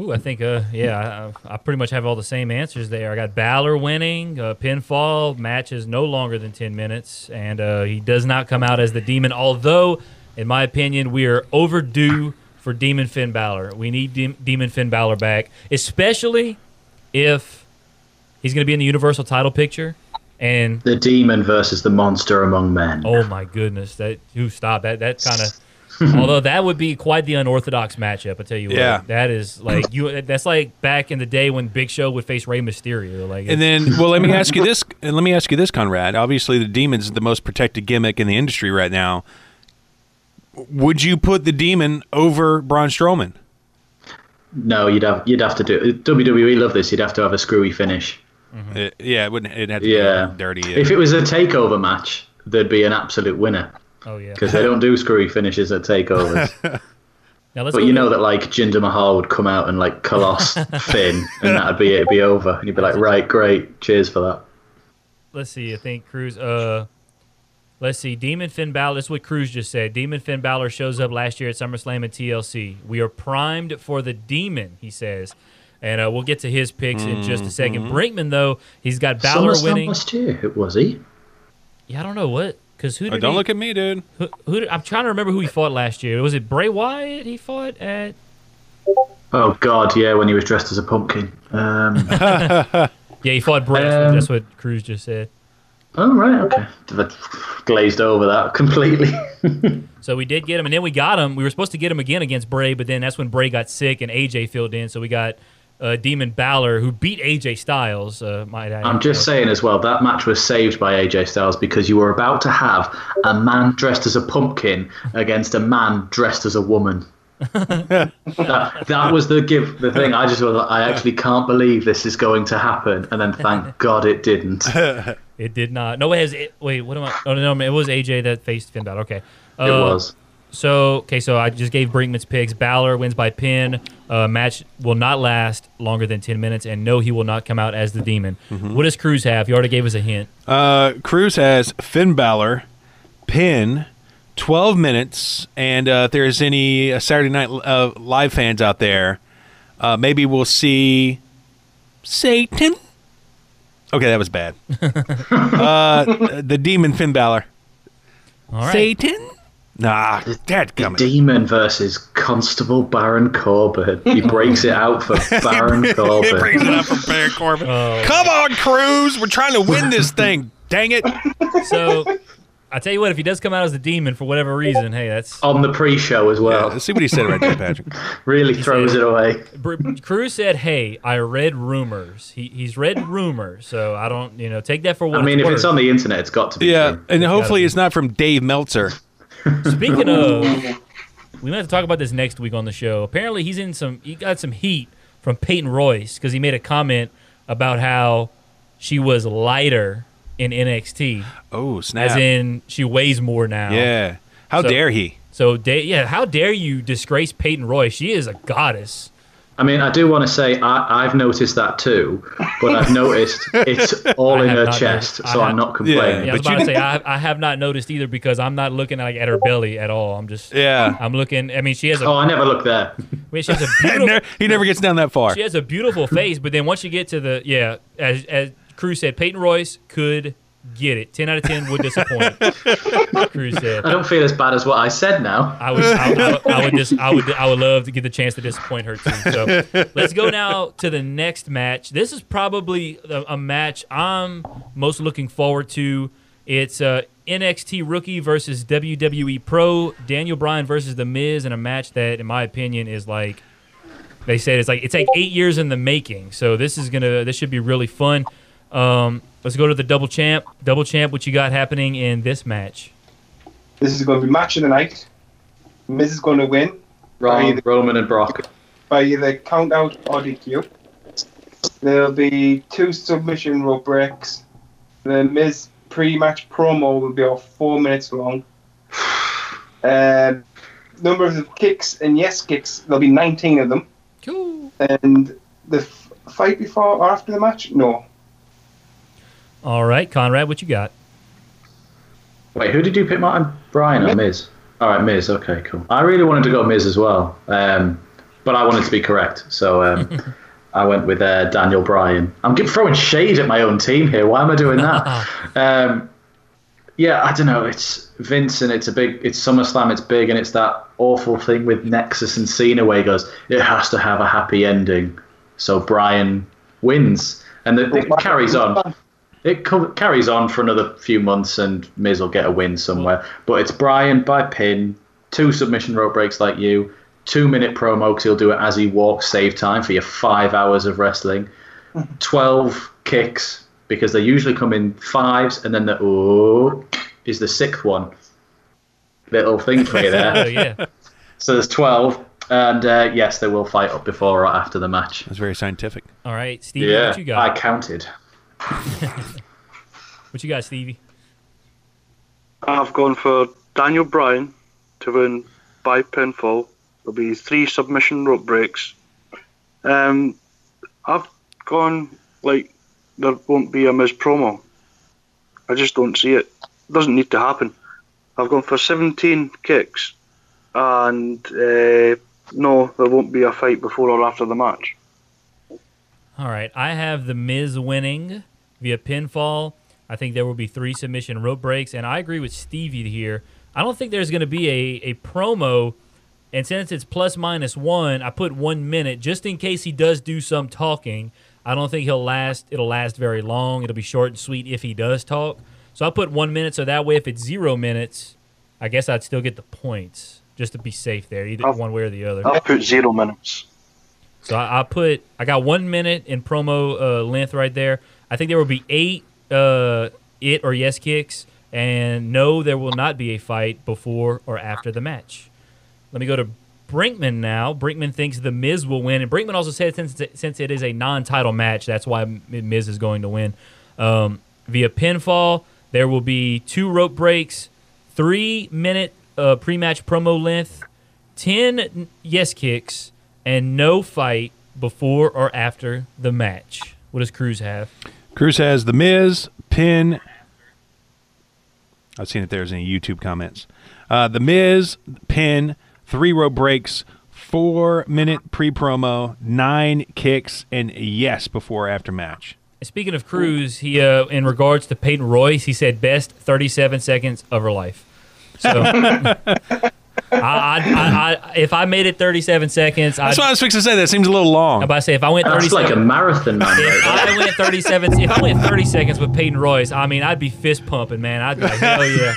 Ooh, I think, uh, yeah, I, I pretty much have all the same answers there. I got Balor winning, uh, pinfall, match is no longer than 10 minutes, and uh, he does not come out as the demon, although, in my opinion, we are overdue for Demon Finn Balor. We need Dem- Demon Finn Balor back, especially if he's going to be in the Universal title picture. And The demon versus the monster among men. oh my goodness, that who stop that that kind of. although that would be quite the unorthodox matchup, I tell you what. Yeah. that is like you. That's like back in the day when Big Show would face Rey Mysterio. Like, And then, well, let me ask you this. And let me ask you this, Conrad. Obviously, the demon's is the most protected gimmick in the industry right now. Would you put the demon over Braun Strowman? No, you'd have you'd have to do WWE love this. You'd have to have a screwy finish. Uh, yeah, it wouldn't. It had to Yeah, be dirty. If it was a takeover match, there'd be an absolute winner oh yeah. because they don't do screwy finishes at takeovers. Now let's but you to- know that like Jinder Mahal would come out and like coloss Finn, and that'd be it. It'd be over, and you'd be like, right, great, cheers for that. let's see. I think Cruz. Uh, let's see. Demon Finn Balor. That's what Cruz just said. Demon Finn Balor shows up last year at SummerSlam and TLC. We are primed for the Demon. He says, and uh, we'll get to his picks in just a second. Mm-hmm. Brinkman though, he's got Balor SummerSlam winning. last year, was he? Yeah, I don't know what. Because who Oh, did don't he, look at me, dude. who, who did, I'm trying to remember who he fought last year. Was it Bray Wyatt? He fought at. Oh God, yeah, when he was dressed as a pumpkin. Um, Yeah, he fought Bray. Um, That's what Cruz just said. Oh right, okay. Glazed over that completely. So we did get him, and then we got him. We were supposed to get him again against Bray, but then that's when Bray got sick and AJ filled in. So we got uh, Demon Balor, who beat AJ Styles. Uh, might I? I'm just saying as well that match was saved by AJ Styles because you were about to have a man dressed as a pumpkin against a man dressed as a woman. that, that was the give the thing. I just was like, I actually can't believe this is going to happen, and then thank God it didn't. It did not. No, it has. It, wait, what am I? Oh no, it was AJ that faced Finn Balor. Okay. Uh, It was. So okay, so I just gave Brinkman's picks. Balor wins by pin. Uh, match will not last longer than ten minutes, and no, he will not come out as the demon. What does Cruz have? He already gave us a hint. Uh, Cruz has Finn Balor, pin, 12 minutes. And uh, if there's any uh, Saturday Night uh, Live fans out there, uh, maybe we'll see Satan. Okay, that was bad. uh, the demon Finn Balor. All right. Satan? Nah, dad The coming. demon versus Constable Baron Corbin. He breaks it out for Baron Corbin. He brings Corbin. it up from Baron Corbin. Oh. Come on, Cruz. We're trying to win this thing. Dang it. So I tell you what, if he does come out as a demon for whatever reason, hey, that's On the pre-show as Yeah, well. let's see what he said right there, Patrick. Really throws said- it away. Br- Cruz said, "Hey, I read rumors. He, he's read rumors, so I don't, you know, take that for what I mean, if it's it's on the internet, it's got to be Yeah, true. and hopefully be. it's not from Dave Meltzer. Speaking of, we might have to talk about this next week on the show. Apparently, he's in some. He got some heat from Peyton Royce because he made a comment about how she was lighter in NXT, Oh, snap. as in she weighs more now. yeah. How So- dare he? So, da- yeah, how dare you disgrace Peyton Royce? She is a goddess. I mean, I do want to say I, I've noticed that too, but I've noticed it's all I in her chest, noticed. so I I'm not complaining. Yeah, I was about to say I, I have not noticed either because I'm not looking like at her belly at all. I'm just Yeah. I'm looking. I mean, she has a Oh, I never looked there. I mean, she has a beautiful he never gets down that far. she has a beautiful face, but then once you get to the yeah, as as Cruz said, Peyton Royce could get it. Ten out of ten would disappoint. Cruz said. I don't feel as bad as what I said now. I would, I, I, I would just, I would, I would love to get the chance to disappoint her too. So let's go now to the next match. This is probably a, a match I'm most looking forward to. It's uh, NXT rookie versus WWE pro. Daniel Bryan versus The Miz in a match that, in my opinion, is like they said it's like it's like eight years in the making. So this is gonna, this should be really fun. Um, let's go to the double champ. Double champ, what you got happening in this match? This is going to be match of the night. Miz is going to win Wrong, Roman and Brock. by either count out or DQ. There'll be two submission rope breaks. The Miz pre-match promo will be about four minutes long. Um, number of kicks and yes kicks, there'll be 19 of them. Cool. And the f- fight before or after the match, no. All right, Conrad, what you got? Wait, who did you pick, Martin? Bryan or Miz? All right, Miz. Okay, cool. I really wanted to go Miz as well, um, but I wanted to be correct, so um, I went with uh, Daniel Bryan. I'm throwing shade at my own team here. Why am I doing that? um, yeah, I don't know. It's Vince, and it's a big. It's SummerSlam. It's big, and it's that awful thing with Nexus and Cena where he goes, it has to have a happy ending. So Bryan wins, and the, it carries on. It co- carries on for another few months, and Miz will get a win somewhere. But it's Bryan by pin, two submission rope breaks like you, two minute promo because he'll do it as he walks, save time for your five hours of wrestling, twelve kicks because they usually come in fives, and then the oh is the sixth one. Little thing for you there. Oh there. yeah. so there's twelve, and uh, yes, they will fight up before or after the match. That's very scientific. All right, Steve, Yeah, what you got? I counted. What you got, Stevie? I've gone for Daniel Bryan to win by pinfall. There'll be three submission rope breaks. Um, I've gone like there won't be a Miz promo. I just don't see it. Doesn't need to happen. I've gone for 17 kicks, and uh, no, there won't be a fight before or after the match. All right, I have the Miz winning via pinfall. I think there will be three submission rope breaks, and I agree with Stevie here. I don't think there's going to be a, a promo, and since it's plus minus one, I put one minute just in case he does do some talking. I don't think he'll last. It'll last very long. It'll be short and sweet if he does talk. So I put one minute, so that way if it's zero minutes, I guess I'd still get the points just to be safe there, either I'll- one way or the other. I'll put zero minutes. So I, I put I got one minute in promo uh, length right there. I think there will be eight uh, it or yes kicks, and no, there will not be a fight before or after the match. Let me go to Brinkman now. Brinkman thinks the Miz will win, and Brinkman also said since since it is a non-title match, that's why Miz is going to win um, via pinfall. There will be two rope breaks, three minute uh, pre-match promo length, ten yes kicks, and no fight before or after the match. What does Cruz have? Cruz has The Miz, pin. I've seen if there's any YouTube comments. Uh, the Miz, pin, three row breaks, four minute pre promo, nine kicks, and yes before or after match. Speaking of Cruz, he uh, in regards to Peyton Royce, he said best 37 seconds of her life. So, I, I, I, I, if I made it 37 seconds, I'd, That's what I was fixing to say. That seems a little long. I'm about to say if I went That's 37, like a marathon, man. if. I went 37, if I went 30 seconds with Peyton Royce, I mean, I'd be fist pumping, man. I'd be like, hell yeah.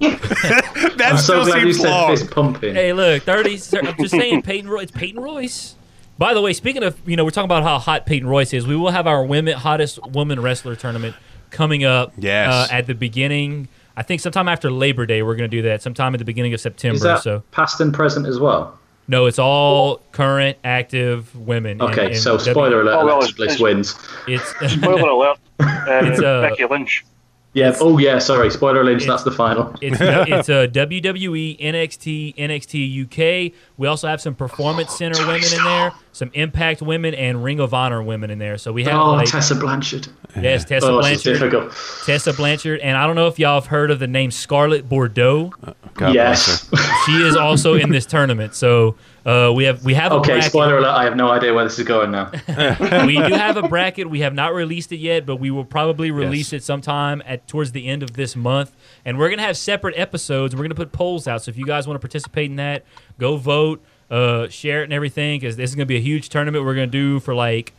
that I'm so still glad you seems said long. fist pumping. Hey, look, 30. I'm just saying, Peyton Royce. It's Peyton Royce. By the way, speaking of, you know, we're talking about how hot Peyton Royce is. We will have our women hottest woman wrestler tournament coming up. Yes. Uh, at the beginning, I think sometime after Labor Day, we're going to do that. Sometime at the beginning of September. Is that so past and present as well? no, it's all current active women. in- Okay, in so W- spoiler alert: Oh, well, Alexa Bliss it's- wins. It's Spoiler alert. Uh, It's, uh, Becky Lynch. Yeah. Oh yeah. Sorry. Spoiler Lynch. it's- That's the final. It's it's uh, a WWE, NXT, NXT UK. We also have some Performance Center women in there, some Impact women, and Ring of Honor women in there. So we have Oh, like Tessa Blanchard. yes, Tessa Oh, she's Blanchard, difficult. Tessa Blanchard, and I don't know if y'all have heard of the name Scarlett Bordeaux. God yes. She is also in this tournament. So uh, we have we have a okay. bracket. Spoiler alert. I have no idea where this is going now. we do have a bracket. We have not released it yet, but we will probably release Yes. it sometime at towards the end of this month. And we're gonna have separate episodes. We're gonna put polls out. So if you guys want to participate in that, go vote, uh, share it, and everything. Because this is gonna be a huge tournament. We're gonna do for like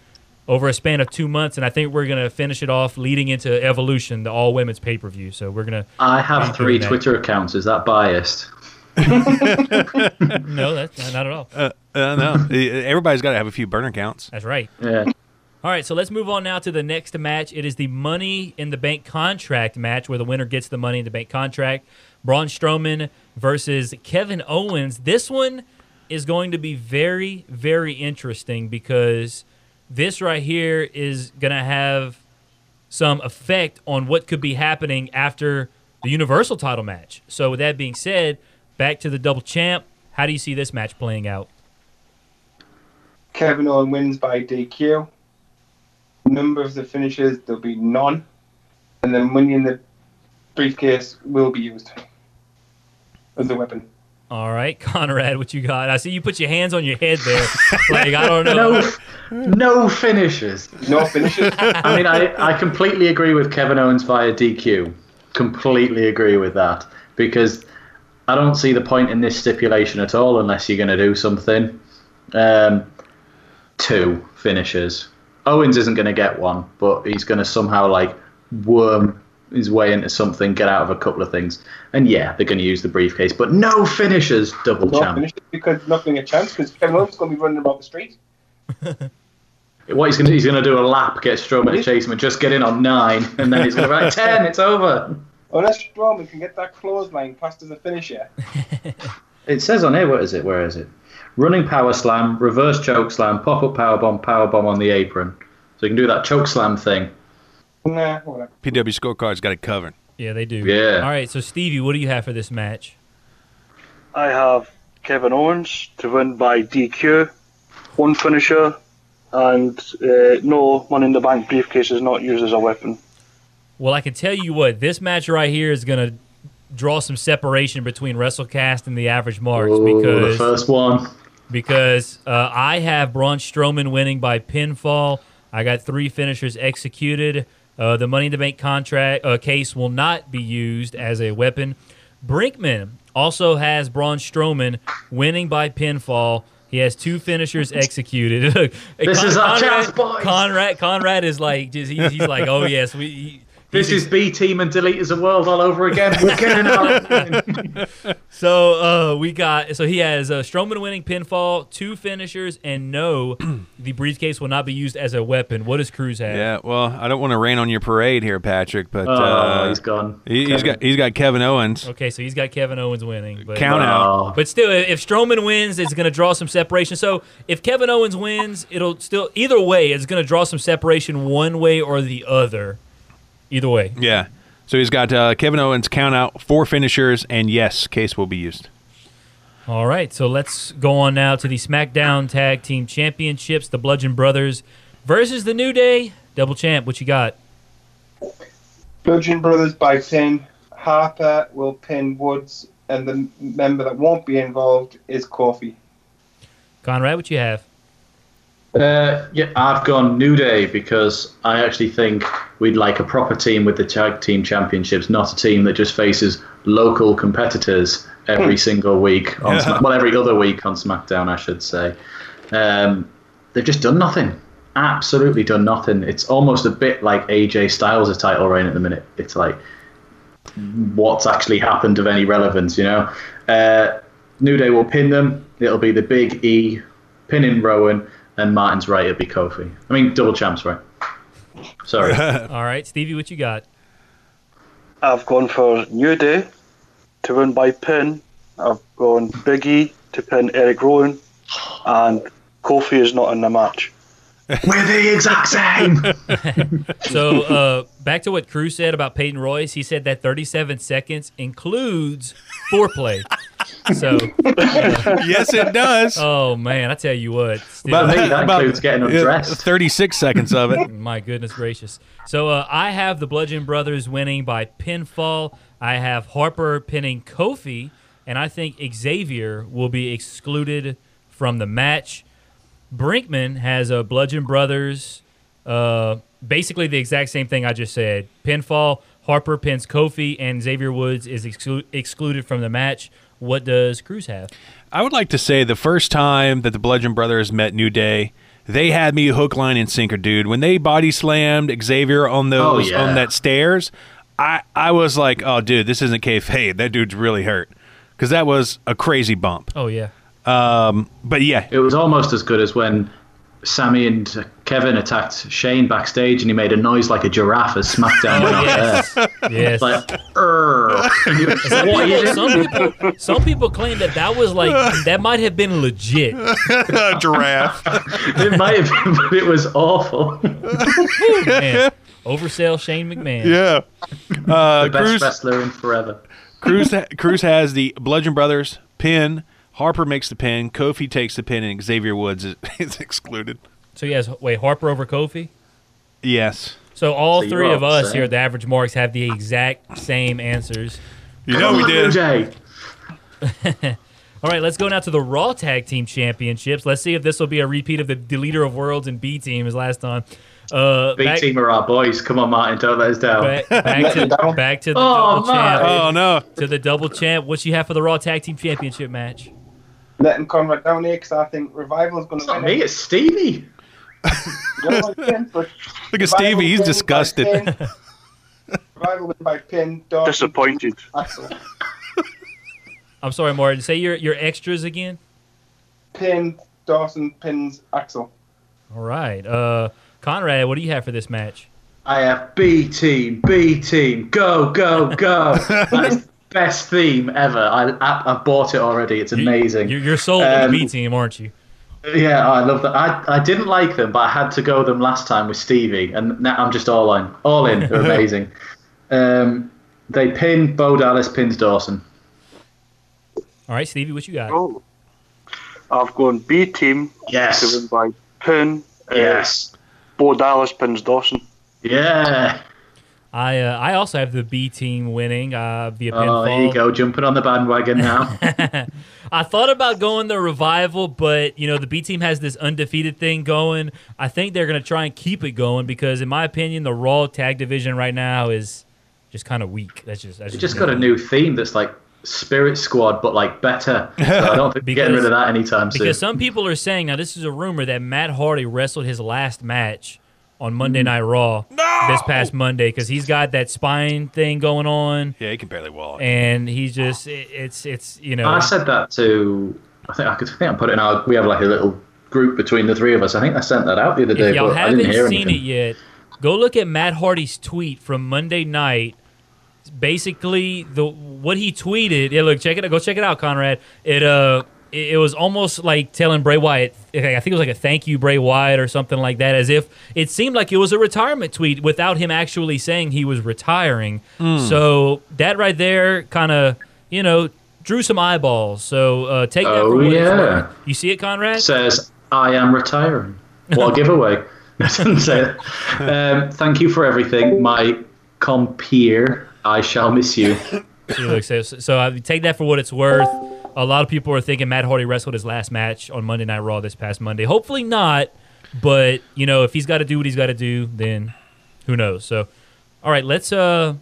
over a span of two months, and I think we're gonna finish it off leading into Evolution, the all women's pay per view. So we're gonna I have three doing that. Twitter accounts. Is that biased? no, that's not at all. Uh, no, everybody's got to have a few burner counts. That's right. Yeah. All right, so let's move on now to the next match. It is the Money in the Bank contract match where the winner gets the Money in the Bank contract. Braun Strowman versus Kevin Owens. This one is going to be very, very interesting because this right here is going to have some effect on what could be happening after the Universal title match. So, with that being said, back to the double champ. How do you see this match playing out? Kevin Owens wins by DQ. Number of the finishes, there'll be none. And then money in the briefcase will be used as a weapon. All right, Conrad, what you got? I see you put your hands on your head there. like I don't know. No, no finishes. No finishes. I mean, I, I completely agree with Kevin Owens via DQ. Completely agree with that because I don't see the point in this stipulation at all unless you're going to do something. Um, two finishes. Owens isn't going to get one, but he's going to somehow like worm his way into something, get out of a couple of things. And yeah, they're going to use the briefcase, but no finishers, double No champ. finish because not getting a chance because Kevin Owens is going to be running about the street. What he's going to do, he's going to do a lap, get Strowman to chase him, and just get in on nine, and then he's going to be like ten, it's over. Unless Strowman can get that clothesline past as a finisher. It says on here, what is it? Where is it? Running power slam, reverse choke slam, pop up power bomb, power bomb on the apron. So you can do that choke slam thing. Nah, whatever. PW scorecard's got it covered. Yeah, they do. Yeah. All right, so Stevie, what do you have for this match? I have Kevin Owens to win by DQ, one finisher, and uh, no Money in the Bank briefcase is not used as a weapon. Well, I can tell you what, this match right here is going to draw some separation between WrestleCast and the average marks Ooh, the because first one. because uh, I have Braun Strowman winning by pinfall. I got three finishers executed. Uh, the Money in the Bank contract uh, case will not be used as a weapon. Brinkman also has Braun Strowman winning by pinfall. He has two finishers executed. This is our chance, boys. Conrad, Conrad is like, just, he, he's like, oh yes, we. He, This is B Team and Delete as a World all over again. We're getting out. So uh, we got so he has uh, Strowman winning pinfall, two finishers, and no, the briefcase will not be used as a weapon. What does Cruz have? Yeah, well, I don't want to rain on your parade here, Patrick, but Oh, uh, he's gone. he, has got he's got Kevin Owens. Okay, so he's got Kevin Owens winning, but Count out. But still, if Strowman wins, it's going to draw some separation. So if Kevin Owens wins, it'll still either way, it's going to draw some separation one way or the other. Either way. Yeah. So he's got uh, Kevin Owens count out four finishers, and yes, case will be used. All right, so let's go on now to the SmackDown Tag Team Championships. The Bludgeon Brothers versus the New Day. Double champ, what you got? Bludgeon Brothers by pin. Harper will pin Woods, and the member that won't be involved is Kofi. Conrad, what you have? Uh, yeah, I've gone New Day because I actually think we'd like a proper team with the tag team championships, not a team that just faces local competitors every single week on Smack- well every other week on SmackDown, I should say. Um, they've just done nothing, absolutely done nothing. It's almost a bit like AJ Styles' title reign at the minute. It's like what's actually happened of any relevance, you know. Uh, New Day will pin them. It'll be the Big E pinning Rowan, and Martin's right. It'll be Kofi. I mean, double champs, right? Sorry. All right, Stevie, what you got? I've gone for New Day to win by pin. I've gone Big E to pin Eric Rowan, and Kofi is not in the match. We're the exact same. So uh, back to what Cruz said about Peyton Royce. He said that 37 seconds includes foreplay. So, yes, it does. oh man, I tell you what. Stevie- About- I that about- includes getting yeah, undressed. 36 seconds of it. My goodness gracious. So uh, I have the Bludgeon Brothers winning by pinfall. I have Harper pinning Kofi, and I think Xavier will be excluded from the match. Brinkman has a Bludgeon Brothers, uh, basically the exact same thing I just said. Pinfall, Harper pins Kofi, and Xavier Woods is exclu- excluded from the match. What does Cruz have? I would like to say the first time that the Bludgeon Brothers met New Day, they had me hook, line, and sinker, dude. When they body slammed Xavier on those Oh, yeah. on that stairs, I I was like, oh, dude, this isn't kayfabe. That dude's really hurt because that was a crazy bump. Oh yeah, Um, but yeah, It was almost as good as when Sammy and Kevin attacked Shane backstage, and he made a noise like a giraffe as SmackDown went off yes, there. yes. Like, "Urgh." And he was like, what are you some people, some people claim that that was like that might have been legit. giraffe. It might have been, but it was awful. Man, oversell Shane McMahon. yeah. Uh, the best Cruz, wrestler in forever. Cruz, Cruz has the Bludgeon Brothers pin. Harper makes the pin. Kofi takes the pin, and Xavier Woods is, is excluded. So he has wait Harper over Kofi. Yes. So all So three of us set. here at the Average Marks have the exact same answers. You know we did. Jay. All right, let's go now to the Raw Tag Team Championships. Let's see if this will be a repeat of the leader of Worlds and B Team as last time. Uh, B back, team are our boys. Come on, Martin, don't let us down. back, back to Down. back to the Oh, double champ. Oh no. To the double champ. What you have for the Raw Tag Team Championship match? Letting Conrad down here because I think Revival's going It's to not win. me, it. it's Stevie. You don't want to win, but Look at Revival Stevie. He's disgusted. Revival title win by pin. Dawson, Disappointed. Axel. I'm sorry, Martin. Say your your extras again. Pin. Dawson pins Axel. All right. Uh, Conrad, what do you have for this match? I have B team, B team, go, go, go. that is the best theme ever. I, I, I bought it already. It's amazing. You're, you're sold on Um, the B team, aren't you? Yeah, I love that. I, I didn't like them, but I had to go them last time with Stevie, and now I'm just all in. All in. They're amazing. um, they pin Bo Dallas, pins Dawson. All right, Stevie, what you got? Oh. I've gone B team to Yes. win by pin. uh, Yes. Bo Dallas pins Dawson. Yeah. I uh, I also have the B team winning uh, via Oh, there you go. Jumping on the bandwagon now. I thought about going the revival, but you know the B team has this undefeated thing going. I think they're going to try and keep it going because, in my opinion, the Raw tag division right now is just kind of weak. That's just that's just got a new theme that's like Spirit Squad, but like better. So I don't think we're getting rid of that anytime soon. because some people are saying now this is a rumor that Matt Hardy wrestled his last match on Monday Night Raw this past Monday because he's got that spine thing going on Yeah, he can barely walk. and he's just it, it's it's you know I said that to. I think I could I think I put it in our. We have like a little group between the three of us. I think I sent that out the other day, if y'all but I haven't didn't hear seen anything. it yet, go look at Matt Hardy's tweet from Monday night. Basically, the what he tweeted. Yeah, look, check it. out. Go check it out, Conrad. It uh, it, it was almost like telling Bray Wyatt. I think it was like a thank you, Bray Wyatt, or something like that. As if it seemed like it was a retirement tweet without him actually saying he was retiring. Hmm. So that right there, kind of, you know. Drew some eyeballs, so uh, take that for Oh, what it's yeah. worth. You see it, Conrad? Says I am retiring. What a giveaway! It doesn't say it. Um, thank you for everything, my compeer. I shall miss you. So, so I take that for what it's worth. A lot of people are thinking Matt Hardy wrestled his last match on Monday Night Raw this past Monday. Hopefully not, but you know if he's got to do what he's got to do, then who knows? So, all right, let's uh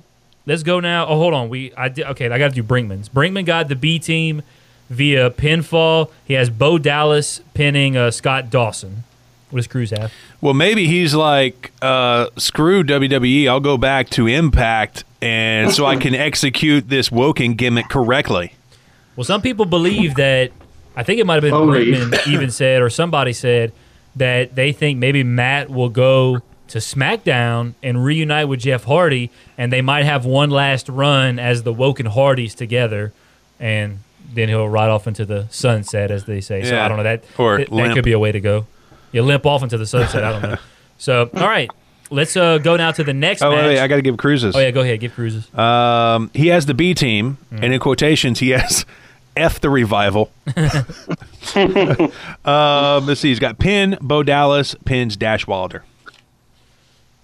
let's go now. Oh, hold on, we I did okay. I got to do Brinkman's. Brinkman got the B team via pinfall. He has Bo Dallas pinning uh, Scott Dawson. What does Cruz have? Well, maybe he's like, uh, screw WWE. I'll go back to Impact, and so I can execute this Woken gimmick correctly. Well, some people believe that. I think it might have been Brinkman even said, or somebody said that they think maybe Matt will go to SmackDown and reunite with Jeff Hardy, and they might have one last run as the Woken Hardys together, and then he'll ride off into the sunset, as they say. So I don't know that. Or that, that could be a way to go. You limp off into the sunset. I don't know. So all right, let's uh, go now to the next Oh, match. wait, wait, I got to give Cruz's. oh yeah, go ahead. Give Cruz's. Um, he has the B team, Mm. and in quotations, he has F the revival. um, let's see. He's got Pin, Bo Dallas, Pins, Dash Wilder.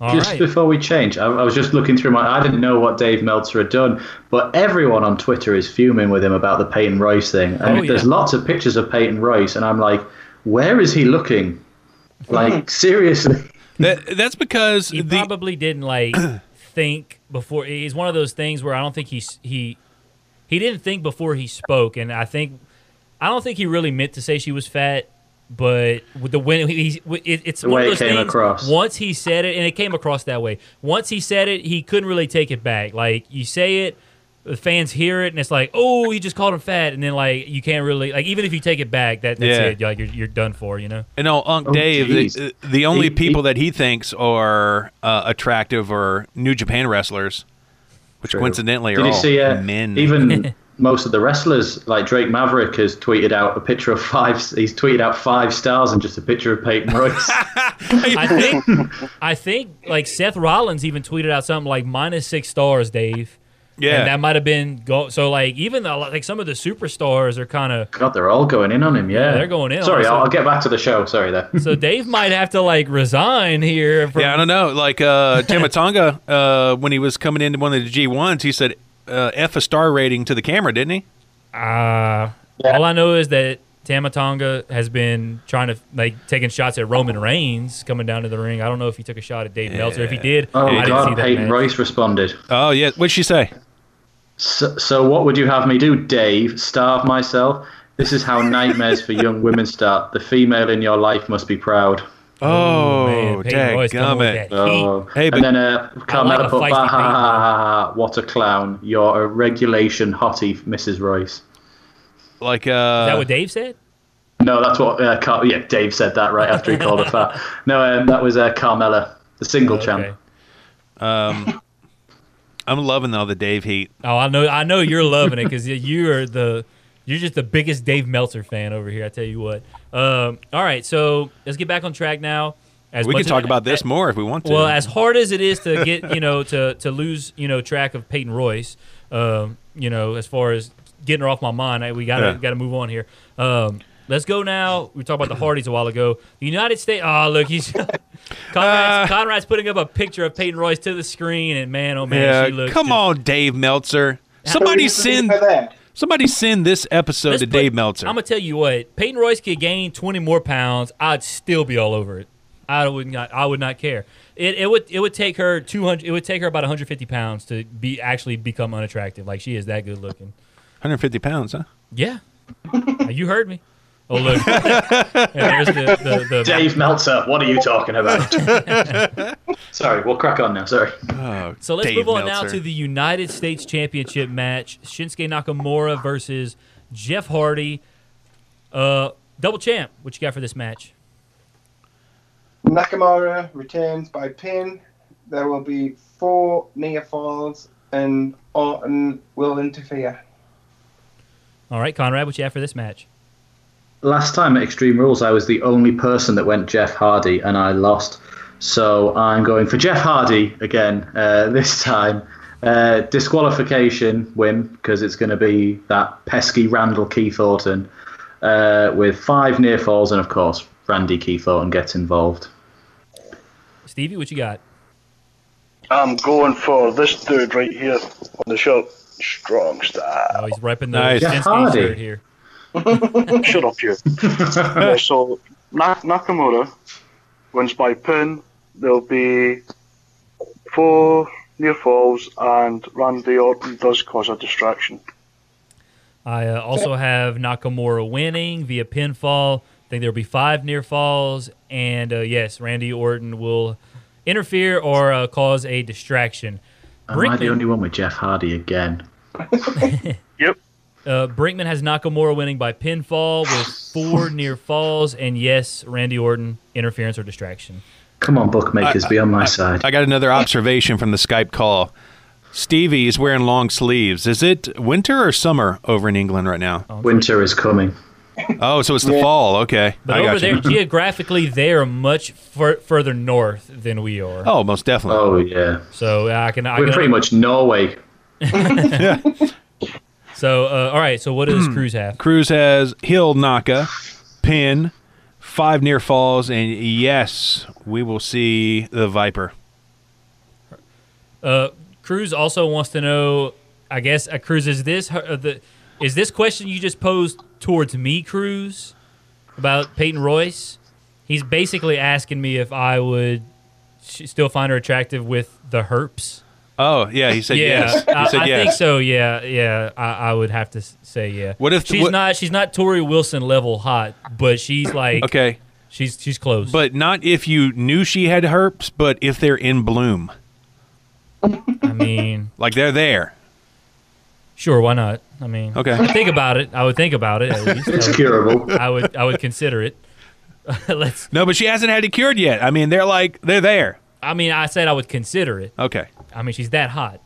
All just right. before we change, I, I was just looking through my. I didn't know what Dave Meltzer had done, but everyone on Twitter is fuming with him about the Peyton Royce thing. And Oh, yeah. there's lots of pictures of Peyton Royce, and I'm like, where is he looking? Like seriously? That, that's because he the probably didn't like think before. He's one of those things where I don't think he's he he didn't think before he spoke, and I think I don't think he really meant to say she was fat. But with the when he, it, it's The one way of it those came things. across. Once he said it, and it came across that way. Once he said it, he couldn't really take it back. Like you say it, the fans hear it, and it's like, oh, he just called him fat, and then like you can't really like even if you take it back, that that's Yeah. it. Like you're, you're done for, you know. And no, Unc Oh, Dave, geez. the, the only He- people he- that he thinks are uh, attractive are New Japan wrestlers, which True. coincidentally are Did you all see uh, men. even most of the wrestlers, like Drake Maverick, has tweeted out a picture of five. He's tweeted out five stars and just a picture of Peyton Royce. I think I think like Seth Rollins even tweeted out something like minus six stars, Dave. Yeah, And that might have been go. So like even the, like some of the superstars are kind of. God, they're all going in on him. Yeah, they're going in Sorry, I'll, I'll get back to the show. Sorry there. So Dave might have to like resign here. From, yeah, I don't know. Like uh, Tama Tonga, uh, when he was coming into one of the G ones, he said uh, F a star rating to the camera, didn't he? Uh, All I know is that Tama Tonga has been trying to like taking shots at Roman Reigns coming down to the ring. I don't know if he took a shot at Dave Meltzer. If he did, Oh I didn't see God, that Peyton match. Royce responded. Oh yeah, what'd she say? So, so what would you have me do, Dave? Starve myself? This is how nightmares for young women start. The female in your life must be proud. Oh, man, Peyton Royce coming with dadgummit. Oh. Hey, but- and then uh, Carmella like put, ha, ha, ha, ha, ha, what a clown. You're a regulation hottie, Mrs. Royce. Like, Is that uh, what Dave said? No, that's what, uh, Car- yeah, Dave said that right after he called her fat. No, um, that was uh, Carmella, the single Okay. champ. um, I'm loving all the Dave heat. Oh, I know, I know you're loving it because you are the, you're just the biggest Dave Meltzer fan over here. I tell you what. Um, all right, so let's get back on track now. As We can talk as- about this more if we want to. Well, as hard as it is to get, you know, to to lose, you know, track of Peyton Royce, um, you know, as far as getting her off my mind, I, we gotta Yeah. gotta move on here. Um, let's go now. We talked about the Hardys a while ago. The United States. Oh, look, he's Conrad's, Uh. Conrad's putting up a picture of Peyton Royce to the screen, and man, oh man, yeah, she looks. come just- on, Dave Meltzer. Somebody here's the thing send somebody send this episode Let's to put- Dave Meltzer. I'm gonna tell you what. Peyton Royce could gain 20 more pounds. I'd still be all over it. I would not. I would not care. It, it would it would take her 200. It would take her about 150 pounds to be actually become unattractive. Like she is that good looking. 150 pounds, huh? Yeah, you heard me. Oh look, there's the the, the Dave Meltzer, what are you talking about? Sorry, we'll crack on now. Sorry. Oh, So let's Dave move on now to the United States Championship match: Shinsuke Nakamura versus Jeff Hardy. Uh, double champ. What you got for this match? Nakamura returns by pin. There will be four near falls, and Orton will interfere. All right, Conrad. What you have for this match? Last time at Extreme Rules, I was the only person that went Jeff Hardy, and I lost. So I'm going for Jeff Hardy again uh, this time. Uh, disqualification win because it's going to be that pesky Randall Keith Orton uh, with five near falls, and of course Randy Keith Orton gets involved. Stevie, what you got? I'm going for this dude right here on the shirt. Strong style. Oh, he's repping the Nice. Shinsuke Hardy. shirt here. Shut up, you. Uh, so Na- Nakamura wins by pin. There'll be four near falls, and Randy Orton does cause a distraction. I uh, also have Nakamura winning via pinfall. I think there'll be five near falls, and uh, yes, Randy Orton will interfere or uh, cause a distraction. Am I the only one with Jeff Hardy again? Yep. Uh, Brinkman has Nakamura winning by pinfall with four near falls, and yes, Randy Orton interference or distraction. Come on, bookmakers, be on my side. I got another observation from the Skype call. Stevie is wearing long sleeves. Is it winter or summer over in England right now? Winter is coming. Oh, so it's the fall. Okay, But I over got there, geographically, they are much fur- further north than we are. Oh, most definitely. Oh yeah, So I can. I we're can pretty much Norway. So uh, all right. So what does Cruz have? Cruz has Hill Naka, pin, five near falls, and yes, we will see the Viper. Uh, Cruz also wants to know. I guess uh, Cruz is this uh, the is this question you just posed towards me, Cruz, about Peyton Royce? He's basically asking me if I would sh- still find her attractive with the herps. Oh, yeah, he said yeah, yes. He I, said I yes. think so. Yeah, yeah. I, I would have to say yeah. What if- she's what- not? She's not Torrie Wilson level hot, but she's like Okay, she's she's close. but not if you knew she had herpes, but if they're in bloom, I mean, like they're there. sure, why not? I mean, Okay. I'd think about it. I would think about it. At least. It's I would- curable. I would I would consider it. Let's. No, but she hasn't had it cured yet. I mean, they're like they're there. I mean, I said I would consider it. Okay. I mean, she's that hot.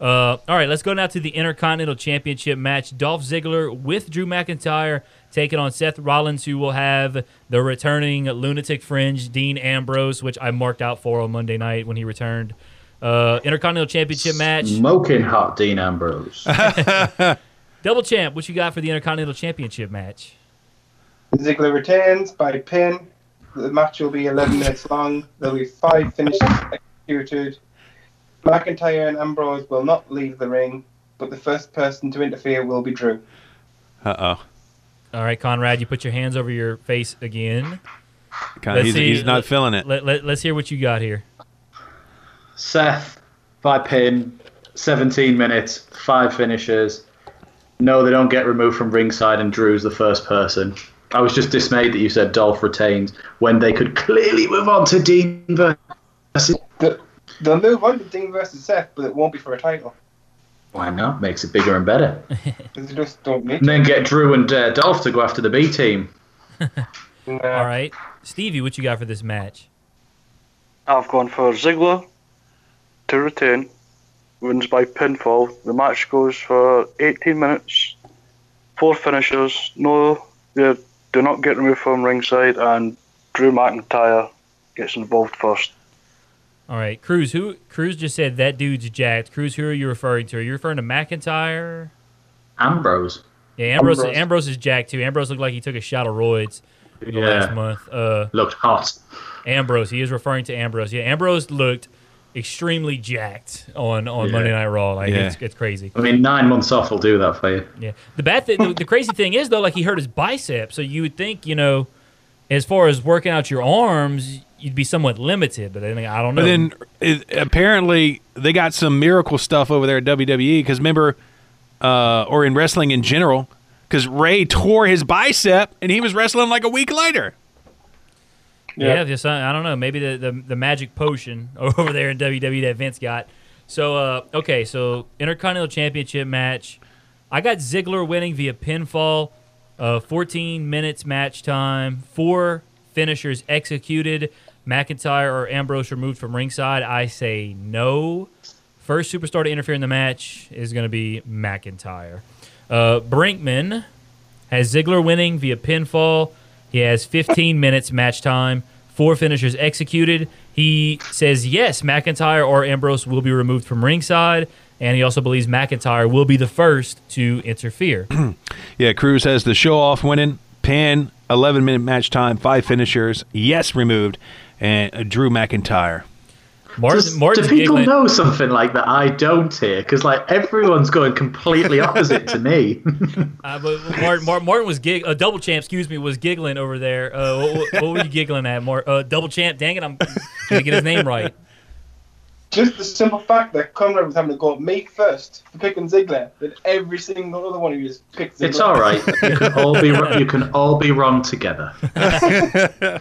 Uh, all right, let's go now to the Intercontinental Championship match. Dolph Ziggler with Drew McIntyre taking on Seth Rollins, who will have the returning lunatic fringe Dean Ambrose, which I marked out for on Monday night when he returned. Uh, Intercontinental Championship match. Smoking hot Dean Ambrose. Double champ. What you got for the Intercontinental Championship match? Ziggler retains by pin. The match will be 11 minutes long. There'll be five finishes executed. McIntyre and Ambrose will not leave the ring, but the first person to interfere will be Drew. Uh oh. All right, Conrad, you put your hands over your face again. Kind Let's. He's, see. he's not Let- feeling it. Let, let, let's hear what you got here. Seth by pin, 17 minutes, five finishes. No, they don't get removed from ringside, and Drew's the first person. I was just dismayed that you said Dolph retains when they could clearly move on to Dean versus. The, they'll move on to Dean versus Seth, but it won't be for a title. Why not? Makes it bigger and better. They just don't need And then get Drew and uh, Dolph to go after the B team. to. All right, Stevie, what you got for this match? I've gone for Ziggler to retain. Wins by pinfall. The match goes for 18 minutes. Four finishers. No, they do not get removed from ringside, and Drew McIntyre gets involved first. All right, Cruz. Who Cruz just said that dude's jacked. Cruz, who are you referring to? Are you referring to McIntyre? Ambrose. Yeah, Ambrose. Ambrose. Ambrose is jacked too. Ambrose looked like he took a shot of roids the last month. Uh, Looked hot. Ambrose. He is referring to Ambrose. Yeah, Ambrose looked extremely jacked on on Yeah. Monday Night Raw. Like Yeah. it's, it's crazy. I mean, nine months off will do that for you. Yeah. The bad thing, the, the crazy thing is though, like he hurt his bicep, so you would think, you know, as far as working out your arms, you'd be somewhat limited. But then I don't know. But then it, apparently they got some miracle stuff over there at WWE because remember, uh, or in wrestling in general, because Ray tore his bicep and he was wrestling like a week later. Yeah, just uh, I don't know. Maybe the, the the magic potion over there in WWE that Vince got. So uh, okay, so Intercontinental Championship match. I got Ziggler winning via pinfall. Uh, 14 minutes match time. Four finishers executed. McIntyre or Ambrose removed from ringside. I say no. First superstar to interfere in the match is going to be McIntyre. Uh, Brinkman has Ziggler winning via pinfall. He has 15 minutes match time, four finishers executed. He says yes, McIntyre or Ambrose will be removed from ringside, and he also believes McIntyre will be the first to interfere. Yeah, Cruz has the show off winning, pin, 11 minute match time, five finishers, yes removed, and uh, Drew McIntyre. Martin, Does- Martin's do people giggling. know something like that I don't here? Because like everyone's going completely opposite to me. Uh, but Martin, Martin, Martin was gig, uh, double champ. Excuse me, was giggling over there. Uh, what, what, what were you giggling at, Martin? Uh, double champ. Dang it, I'm gonna get his name right. Just the simple fact that Conrad was having to go me first for picking Ziggler, that every single other one of you just picked Ziggler. it's all right. You can all be you can all be wrong together.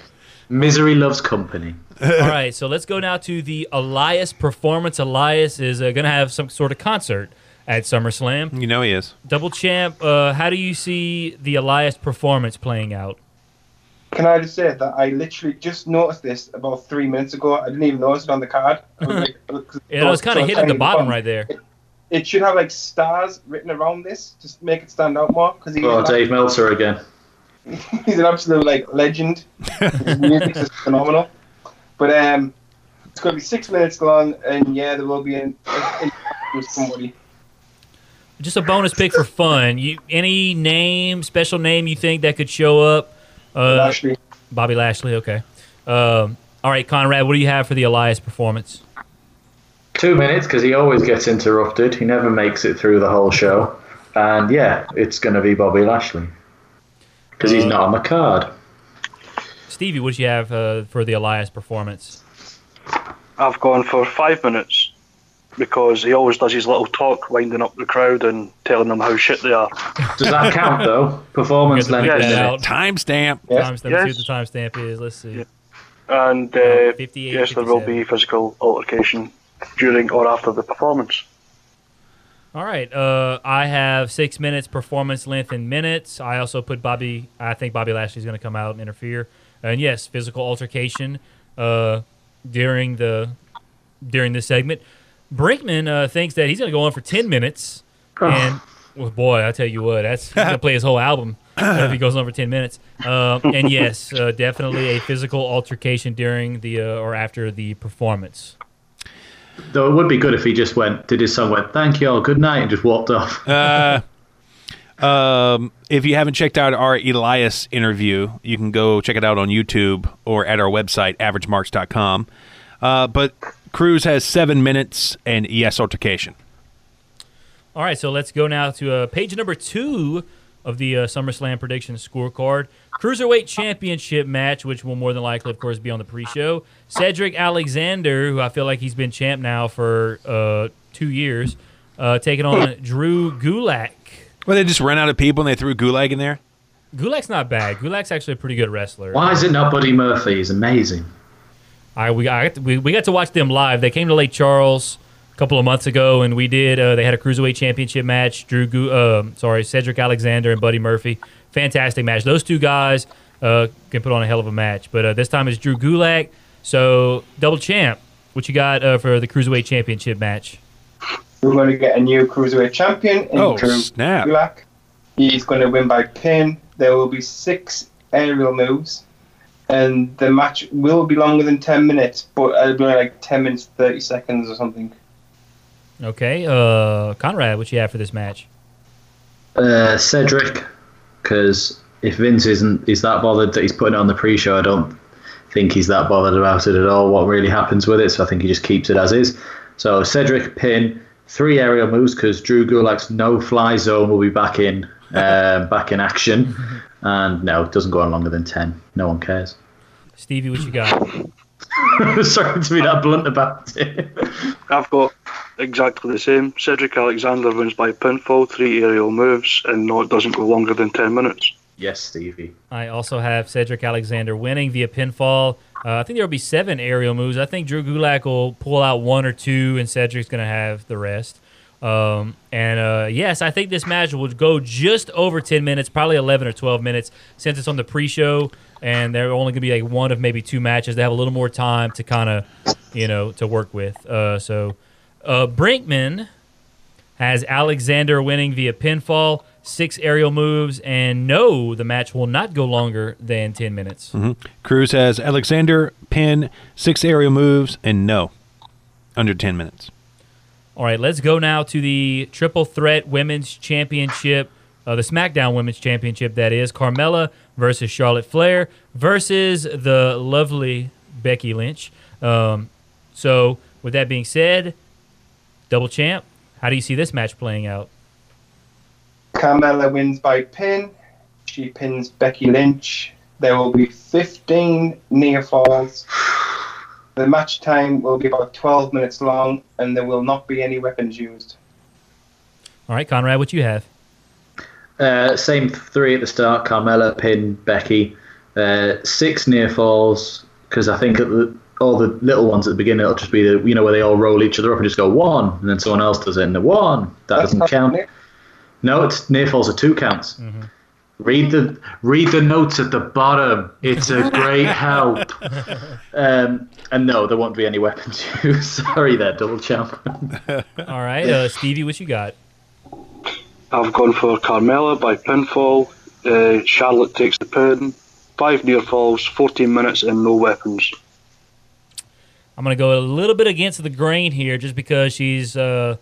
Misery loves company. All right, so let's go now to the Elias performance. Elias is uh, going to have some sort of concert at SummerSlam. You know he is. Double champ, uh, how do you see the Elias performance playing out? Can I just say that I literally just noticed this about three minutes ago. I didn't even notice it on the card. I was like, Yeah, it was kind of hit at the bottom right there. It should have like stars written around this, just to make it stand out more. Because he's, Oh, an- Dave Meltzer again. he's an absolute like legend. His music is phenomenal. But um, it's going to be six minutes long, and yeah, there will be an, an, with somebody. Just a bonus pick for fun. You any name, special name you think that could show up? Uh, Lashley. Bobby Lashley. Okay. Um, all right, Conrad. What do you have for the Elias performance? Two minutes because he always gets interrupted. He never makes it through the whole show. And yeah, it's going to be Bobby Lashley because he's Uh, not on the card. Stevie, what do you have uh, for the Elias performance? I've gone for five minutes because he always does his little talk, winding up the crowd and telling them how shit they are. Does that count though? Performance length gonna in figure that out. Timestamp. Yes. Timestamp. Yes. See what the timestamp is. Let's see. Yeah. And uh, 58, yes, there will be physical altercation during or after the performance. All right. Uh, I have six minutes performance length in minutes. I also put Bobby. I think Bobby Lashley's going to come out and interfere. And yes, physical altercation uh, during the during this segment. Brinkman uh, thinks that he's going to go on for ten minutes. And well, boy, I tell you what, that's he's going to play his whole album if he goes on for ten minutes. Um, and yes, uh, definitely a physical altercation during the uh, or after the performance. Though it would be good if he just went, did his song, went, thank you all, good night, and just walked off. Uh, um, if you haven't checked out our Elias interview, you can go check it out on YouTube or at our website, averagemarks.com. Uh, but Cruz has seven minutes and yes altercation. All right, so let's go now to uh, page number two of the uh, SummerSlam prediction scorecard. Cruiserweight Championship match, which will more than likely, of course, be on the pre-show. Cedric Alexander, who I feel like he's been champ now for uh, two years, uh, taking on Drew Gulak. Well, they just ran out of people and they threw Gulak in there. Gulak's not bad. Gulak's actually a pretty good wrestler. Why is it not Buddy Murphy? He's amazing. I we got we, we got to watch them live. They came to Lake Charles a couple of months ago, and we did. Uh, they had a cruiserweight championship match. Drew, Gu- uh, sorry, Cedric Alexander and Buddy Murphy. Fantastic match. Those two guys uh, can put on a hell of a match. But uh, this time it's Drew Gulak. So double champ. What you got uh, for the cruiserweight championship match? We're going to get a new cruiserweight champion in Oh, Drew snap. Gulak. He's going to win by pin. There will be six aerial moves, and the match will be longer than ten minutes, but it'll be like ten minutes thirty seconds or something. Okay, uh, Conrad, what you have for this match? Uh, Cedric, because if Vince isn't is that bothered that he's putting it on the pre-show, I don't think he's that bothered about it at all. What really happens with it? So I think he just keeps it as is. So Cedric pin three aerial moves because Drew Gulak's no fly zone will be back in um, back in action, and no, it doesn't go on longer than ten. No one cares. Stevie, what you got? Sorry to be that blunt about it. I've got exactly the same. Cedric Alexander wins by pinfall, three aerial moves, and no, it doesn't go longer than 10 minutes. yes, Stevie. I also have Cedric Alexander winning via pinfall. Uh, I think there will be seven aerial moves. I think Drew Gulak will pull out one or two, and Cedric's going to have the rest. Um, and uh, yes, I think this match will go just over 10 minutes, probably 11 or 12 minutes, since it's on the pre show, and they're only going to be like one of maybe two matches. They have a little more time to kind of, you know, to work with. Uh, so uh, Brinkman has Alexander winning via pinfall, six aerial moves, and no, the match will not go longer than 10 minutes. Cruz has Alexander, pin, six aerial moves, and no. Under 10 minutes. All right, let's go now to the Triple Threat Women's Championship, uh, the SmackDown Women's Championship, that is. Carmella versus Charlotte Flair versus the lovely Becky Lynch. Um, so, with that being said, double champ, how do you see this match playing out? Carmella wins by pin. She pins Becky Lynch. There will be 15 near falls. The match time will be about 12 minutes long, and there will not be any weapons used. All right, Conrad, what you have? Uh, same three at the start: Carmella, Pin, Becky. Uh, six near falls because I think at the, all the little ones at the beginning it'll just be the you know where they all roll each other up and just go one, and then someone else does it and the one that That's doesn't count. near- No, it's near falls are two counts. Read the read the notes at the bottom. It's a great help. Um, and no, there won't be any weapons used. Sorry, there, double champ. All right, uh, Stevie, what you got? I've gone for Carmella by pinfall. Uh, Charlotte takes the pin. Five near falls, 14 minutes, and no weapons. I'm going to go a little bit against the grain here just because she's uh,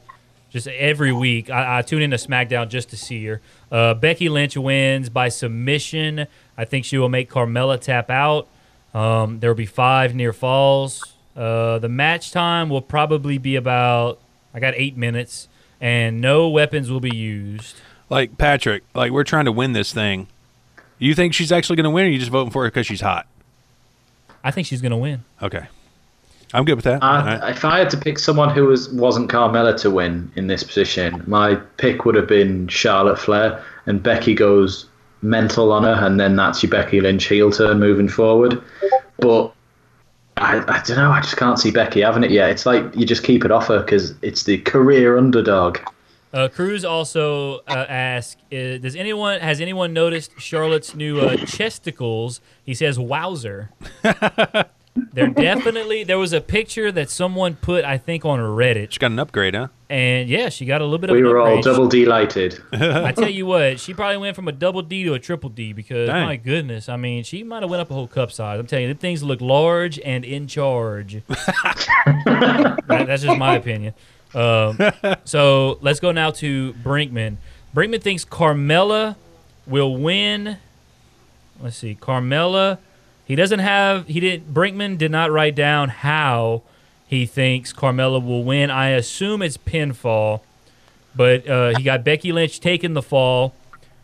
just every week. I, I tune into SmackDown just to see her. Uh, Becky Lynch wins by submission. I think she will make Carmella tap out. Um, there will be five near falls. Uh, the match time will probably be about, I got eight minutes, and no weapons will be used. Like, Patrick, like, we're trying to win this thing. You think she's actually going to win, or you just voting for her because she's hot? I think she's going to win. Okay. I'm good with that. I, right. If I had to pick someone who was wasn't Carmella to win in this position, my pick would have been Charlotte Flair, and Becky goes mental on her, and then that's your Becky Lynch heel turn moving forward. But I, I don't know. I just can't see Becky having it yet. It's like you just keep it off her because it's the career underdog. Uh, Cruz also uh, asked, uh, "Does anyone has anyone noticed Charlotte's new uh, chesticles?" He says, "Wowzer." They're definitely. There was a picture that someone put, I think, on Reddit, She got an upgrade, huh? and yeah, she got a little bit of. We an were all upgrade. double delighted. I tell you what, she probably went from a double D to a triple D because Dang. my goodness, I mean, she might have went up a whole cup size. I'm telling you, the things look large and in charge. That- that's just my opinion. Um, so let's go now to Brinkman. Brinkman thinks Carmella will win. Let's see, Carmella. He doesn't have. He didn't Brinkman did not write down how he thinks Carmella will win. I assume it's pinfall, but uh, he got Becky Lynch taking the fall.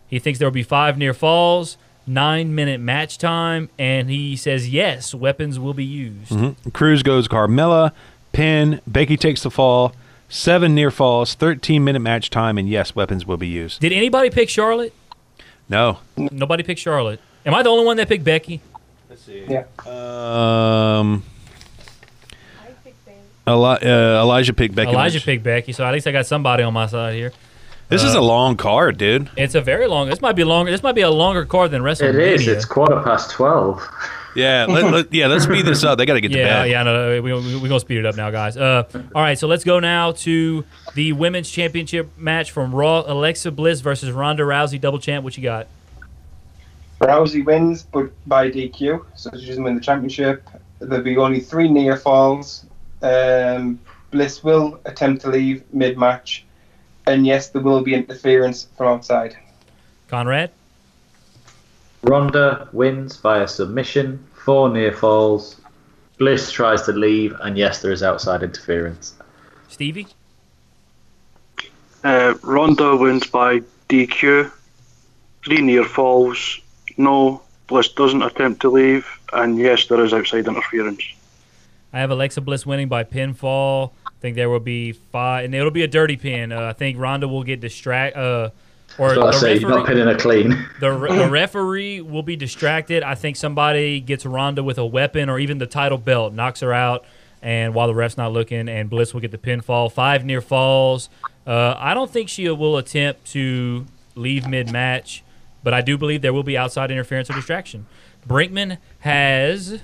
He thinks there will be five near falls, nine minute match time, and he says yes, weapons will be used. Cruz goes Carmella, pin, Becky takes the fall, seven near falls, 13 minute match time, and yes, weapons will be used. Did anybody pick Charlotte? No. Nobody picked Charlotte. Am I the only one that picked Becky? Yeah. Um. Eli- uh, Elijah picked Becky. Elijah Lynch. picked Becky, so at least I got somebody on my side here. This is a long card, dude. It's a very long. This might be longer. This might be a longer card than It WrestleMania. is. It's It's quarter past twelve. Yeah, let, let- yeah. Let's speed this up. They got to get to Yeah, bed. yeah, no, no, we, we, we're going to speed it up now, guys. Uh, all right, so let's go now to the women's championship match from Raw Alexa Bliss versus Ronda Rousey, double champ. What you got? Rousey wins, but by DQ, so she doesn't win the championship. There'll be only three near falls. Um, Bliss will attempt to leave mid match, and yes, there will be interference from outside. Conrad? Ronda wins via submission, four near falls. Bliss tries to leave, and yes, there is outside interference. Stevie? Uh, Ronda wins by DQ. Three near falls. No, Bliss doesn't attempt to leave. And yes, there is outside interference. I have Alexa Bliss winning by pinfall. I think there will be five, and it'll be a dirty pin. Uh, I think Ronda will get distract. Uh, or I the say you're not referee, pinning a clean. the, the referee will be distracted. I think somebody gets Ronda with a weapon or even the title belt, knocks her out, and while the ref's not looking, and Bliss will get the pinfall. Five near falls. Uh, I don't think she will attempt to leave mid match, but I do believe there will be outside interference or distraction. Brinkman has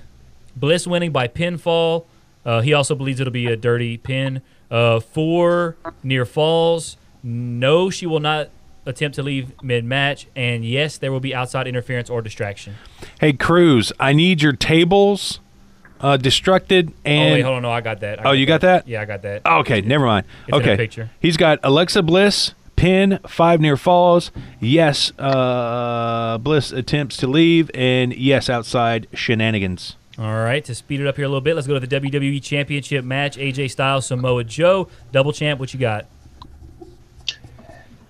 Bliss winning by pinfall. Uh, he also believes it'll be a dirty pin. Uh, four near falls. No, she will not attempt to leave mid match. And yes, there will be outside interference or distraction. Hey, Cruz, I need your tables uh, destructed oh, and. wait, hold on. No, I got that. I Oh, got you got that? Yeah, I got that. Oh, okay, never mind. It's okay, picture. he's got Alexa Bliss pin five near falls. Yes, uh, Bliss attempts to leave, and yes, outside shenanigans. All right, to speed it up here a little bit, let's go to the WWE Championship match. AJ Styles, Samoa Joe, double champ. What you got?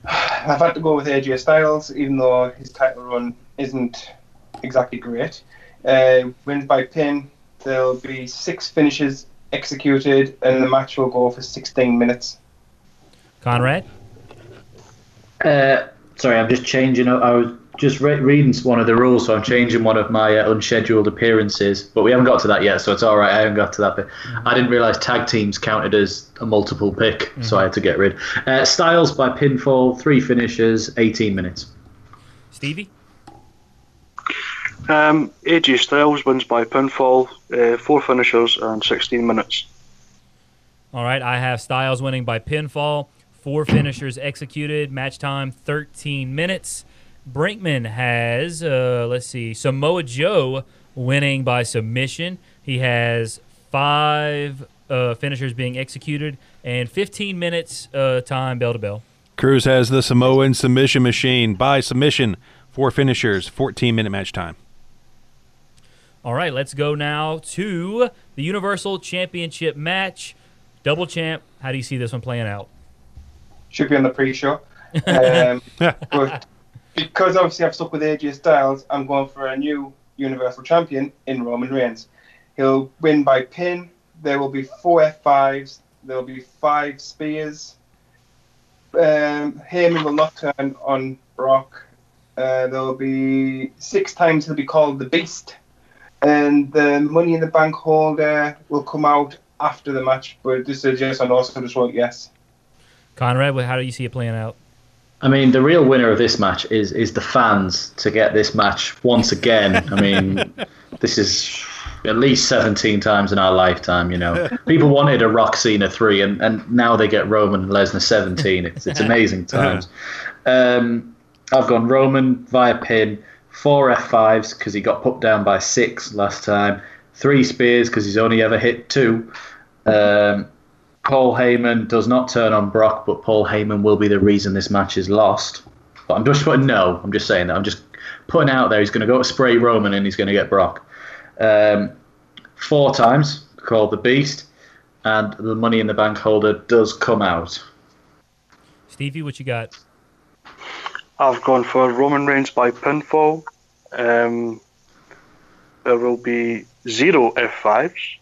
I've had to go with AJ Styles, even though his title run isn't exactly great. Uh, wins by pin. There'll be six finishes executed, and the match will go for 16 minutes. Conrad? Uh, sorry, I'm just changing. I was just re- reading one of the rules, so I'm changing one of my uh, unscheduled appearances. But we haven't got to that yet, so it's all right. I haven't got to that bit. I didn't realize tag teams counted as a multiple pick, so I had to get rid. Uh, Styles by pinfall, three finishes, 18 minutes. Stevie? Um, AJ Styles wins by pinfall. Uh, four finishers and 16 minutes. All right, I have Styles winning by pinfall. Four finishers executed. Match time 13 minutes. Brinkman has, uh, let's see, Samoa Joe winning by submission. He has five uh, finishers being executed and 15 minutes uh, time bell to bell. Cruz has the Samoan submission machine by submission. Four finishers, 14 minute match time. All right, let's go now to the Universal Championship match. Double champ. How do you see this one playing out? Should be on the pre-show. Um, but because obviously I've stuck with AJ Styles, I'm going for a new Universal Champion in Roman Reigns. He'll win by pin. There will be four F5s. There will be five spears. Um, Heyman will not turn on Brock. Uh, there will be six times he'll be called the Beast. And the Money in the Bank holder will come out after the match. But this is yes and also just wrote yes. Conrad, how do you see it playing out? I mean, the real winner of this match is is the fans to get this match once again. I mean, this is at least 17 times in our lifetime, you know. People wanted a Rock Cena 3, and, and now they get Roman and Lesnar 17. It's, it's amazing times. Um, I've gone Roman via pin, four F5s because he got put down by six last time, three spears because he's only ever hit two. Um, Paul Heyman does not turn on Brock, but Paul Heyman will be the reason this match is lost. But I'm just putting no. I'm just saying that. I'm just putting out there. He's going to go to spray Roman and he's going to get Brock. Um, four times called the Beast, and the Money in the Bank holder does come out. Stevie, what you got? I've gone for Roman Reigns by pinfall. Um, there will be zero F5s.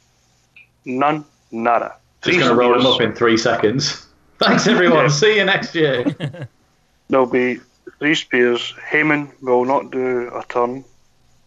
None, nada. Just going to roll him up in three seconds. Thanks, everyone. See you next year. There'll be three spears. Heyman will not do a turn.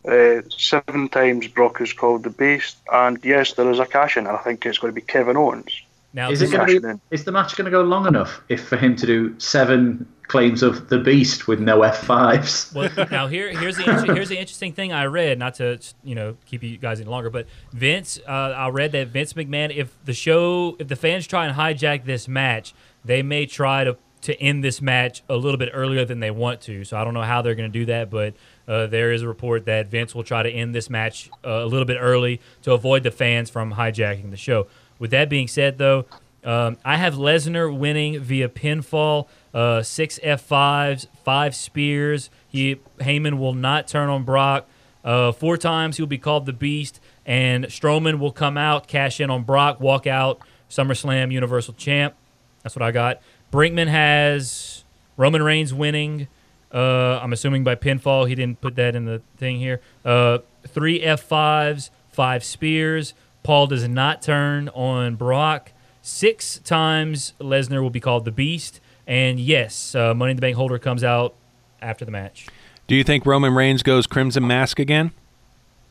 Uh, seven times Brock is called the Beast, and yes, there is a cash in, and I think it's going to be Kevin Owens. Now, Is it going Cashing to be? Is the match going to go long enough if for him to do seven claims of the beast with no F fives? Well, now here here's the inter- here's the interesting thing I read. Not to you know keep you guys any longer, but Vince, uh, I read that Vince McMahon, if the show, if the fans try and hijack this match, they may try to to end this match a little bit earlier than they want to. So I don't know how they're going to do that, but uh, there is a report that Vince will try to end this match uh, a little bit early to avoid the fans from hijacking the show. With that being said, though, um, I have Lesnar winning via pinfall, uh, six F5s, five spears. He Heyman will not turn on Brock. Uh, four times he'll be called the Beast, and Strowman will come out, cash in on Brock, walk out, SummerSlam Universal Champ. That's what I got. Brinkman has Roman Reigns winning. Uh, I'm assuming by pinfall. He didn't put that in the thing here. Uh, three F5s, five spears. Paul does not turn on Brock. Six times Lesnar will be called the Beast. And yes, uh, Money in the Bank holder comes out after the match. Do you think Roman Reigns goes Crimson Mask again?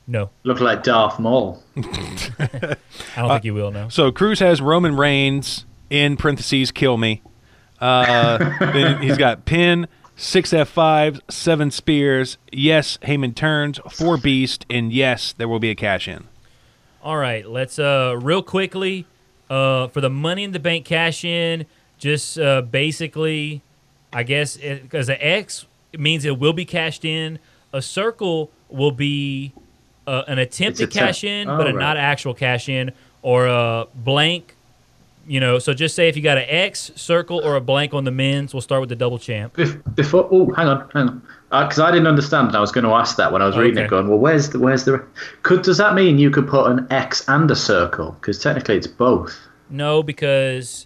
No, Look like Darth Maul. I don't think you will. No. So Cruz has Roman Reigns in parentheses kill me. Uh, he's got pin, six F5s, seven spears. Yes, Heyman turns, four beast, and yes, there will be a cash in. All right, let's uh real quickly uh for the Money in the Bank cash in. Just uh, basically, I guess because the X means it will be cashed in. A circle will be uh, an attempt It's to cash temp- in, Oh, but a right. not actual cash in, or a blank. You know, so just say if you got an X, circle, or a blank on the men's, we'll start with the double champ. Before, oh, hang on, hang on, because I didn't understand. and I was going to ask that when I was reading Okay. it. Going, well, where's the, where's the? Could does that mean you could put an X and a circle? Because technically it's both. No, because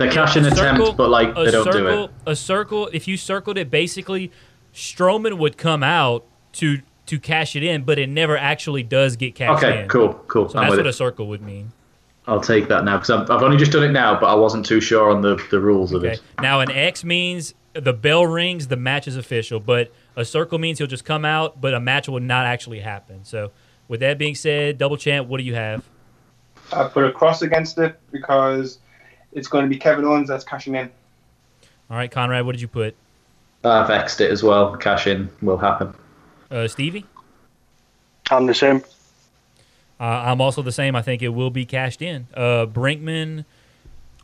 They're cash in A attempt, circle- but like a they don't circle, do it. A circle, if you circled it, basically, Strowman would come out to to cash it in, but it never actually does get cashed Okay, in. Okay, cool, cool. So I'm that's what it. a circle would mean. I'll take that now because I've, I've only just done it now, but I wasn't too sure on the, the rules of Okay. it. Now an X means the bell rings, the match is official, but a circle means he'll just come out, but a match will not actually happen. So, with that being said, double champ, what do you have? I put a cross against it because it's going to be Kevin Owens that's cashing in. All right, Conrad, what did you put? I've X'd it as well. Cash in will happen. Uh, Stevie? I'm the same. Uh, I'm also the same. I think it will be cashed in. Uh, Brinkman,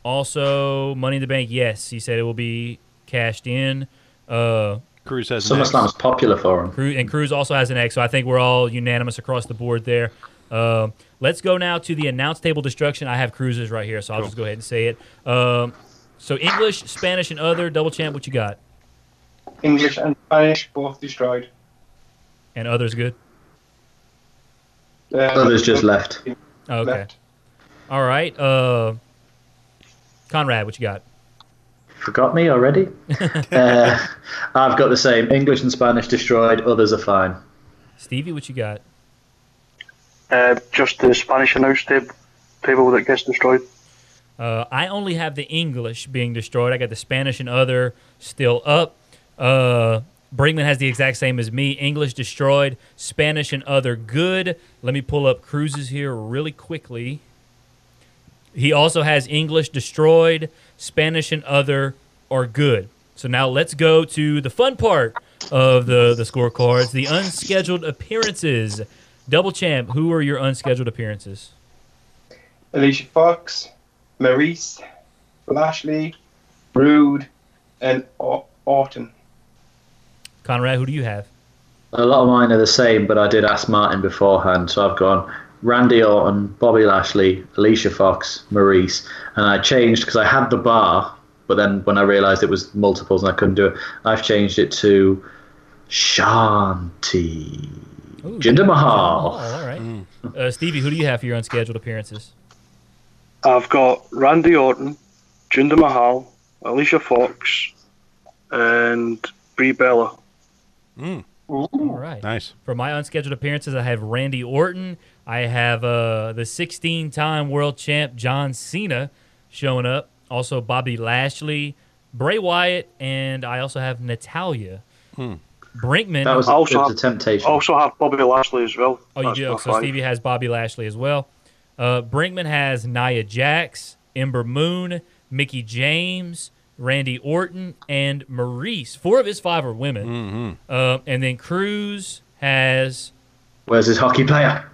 also Money in the Bank. Yes, he said it will be cashed in. Uh, Cruz has an X. SummerSlam's popular for him. Cruz, and Cruz also has an X, so I think we're all unanimous across the board there. Uh, let's go now to the announce table destruction. I have Cruz's right here, so I'll just go ahead and say it. Um, so English, Spanish, and other double champ. What you got? English and Spanish both destroyed. And others good. Uh, Others just left. Okay. left. All right. Uh, Conrad, what you got? Forgot me already? uh, I've got the same. English and Spanish destroyed. Others are fine. Stevie, what you got? Uh, just the Spanish announce tab- table that gets destroyed. Uh, I only have the English being destroyed. I got the Spanish and other still up. Uh, Brinkman has the exact same as me. English destroyed, Spanish and other good. Let me pull up cruises here really quickly. He also has English destroyed, Spanish and other are good. So now let's go to the fun part of the the scorecards, the unscheduled appearances. Double champ, who are your unscheduled appearances? Alicia Fox, Maryse, Lashley, Rude, and Orton. Conrad, who do you have? A lot of mine are the same, but I did ask Martin beforehand, so I've gone Randy Orton, Bobby Lashley, Alicia Fox, Maryse, and I changed because I had the bar, but then when I realised it was multiples and I couldn't do it, I've changed it to Shanti. Ooh, Jinder Oh, Mahal. all right. Uh, Stevie, who do you have for your unscheduled appearances? I've got Randy Orton, Jinder Mahal, Alicia Fox, and Brie Bella. All right. Nice. For my unscheduled appearances, I have Randy Orton. I have uh, the 16 time world champ John Cena showing up. Also, Bobby Lashley, Bray Wyatt, and I also have Natalya. Brinkman. That was, also it have- a temptation. Also have Bobby Lashley as well. oh, you That's do. So five. Stevie has Bobby Lashley as well. Uh, Brinkman has Nia Jax, Ember Moon, Mickie James, Randy Orton, and Maryse. Four of his five are women. Uh, and then Cruz has Where's his hockey player?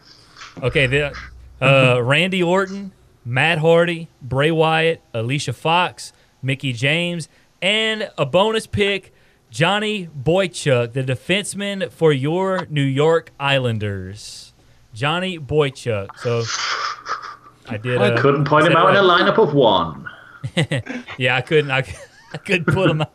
Okay, the, uh, Randy Orton, Matt Hardy, Bray Wyatt, Alicia Fox, Mickie James, and a bonus pick, Johnny Boychuk, the defenseman for your New York Islanders. Johnny Boychuk. So I did. I uh, couldn't point him out in a lineup of one. Yeah, I couldn't. I, I couldn't put him. out.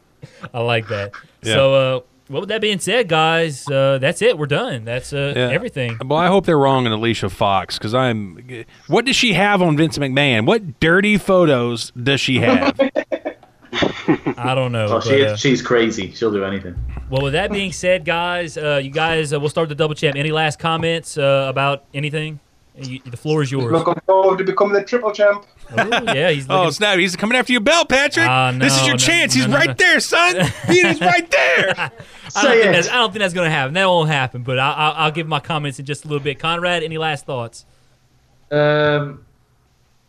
I like that. Yeah. So, uh, well, with that being said, guys, uh, that's it. We're done. That's uh, Yeah. everything. Well, I hope they're wrong in Alicia Fox because I'm. What does she have on Vince McMahon? What dirty photos does she have? I don't know. Oh, she but, uh, she's crazy. She'll do anything. Well, with that being said, guys, uh, you guys, uh, we'll start the double champ. Any last comments uh, about anything? You, the floor is yours. Looking forward to becoming the triple champ. Ooh, yeah, he's oh snap! He's coming after your belt, Patrick. Ah, this is your no, chance. no, He's right no. there, son. He is right there. I don't, think that's, I don't think that's going to happen. That won't happen. But I, I, I'll give my comments in just a little bit. Conrad, any last thoughts? Um,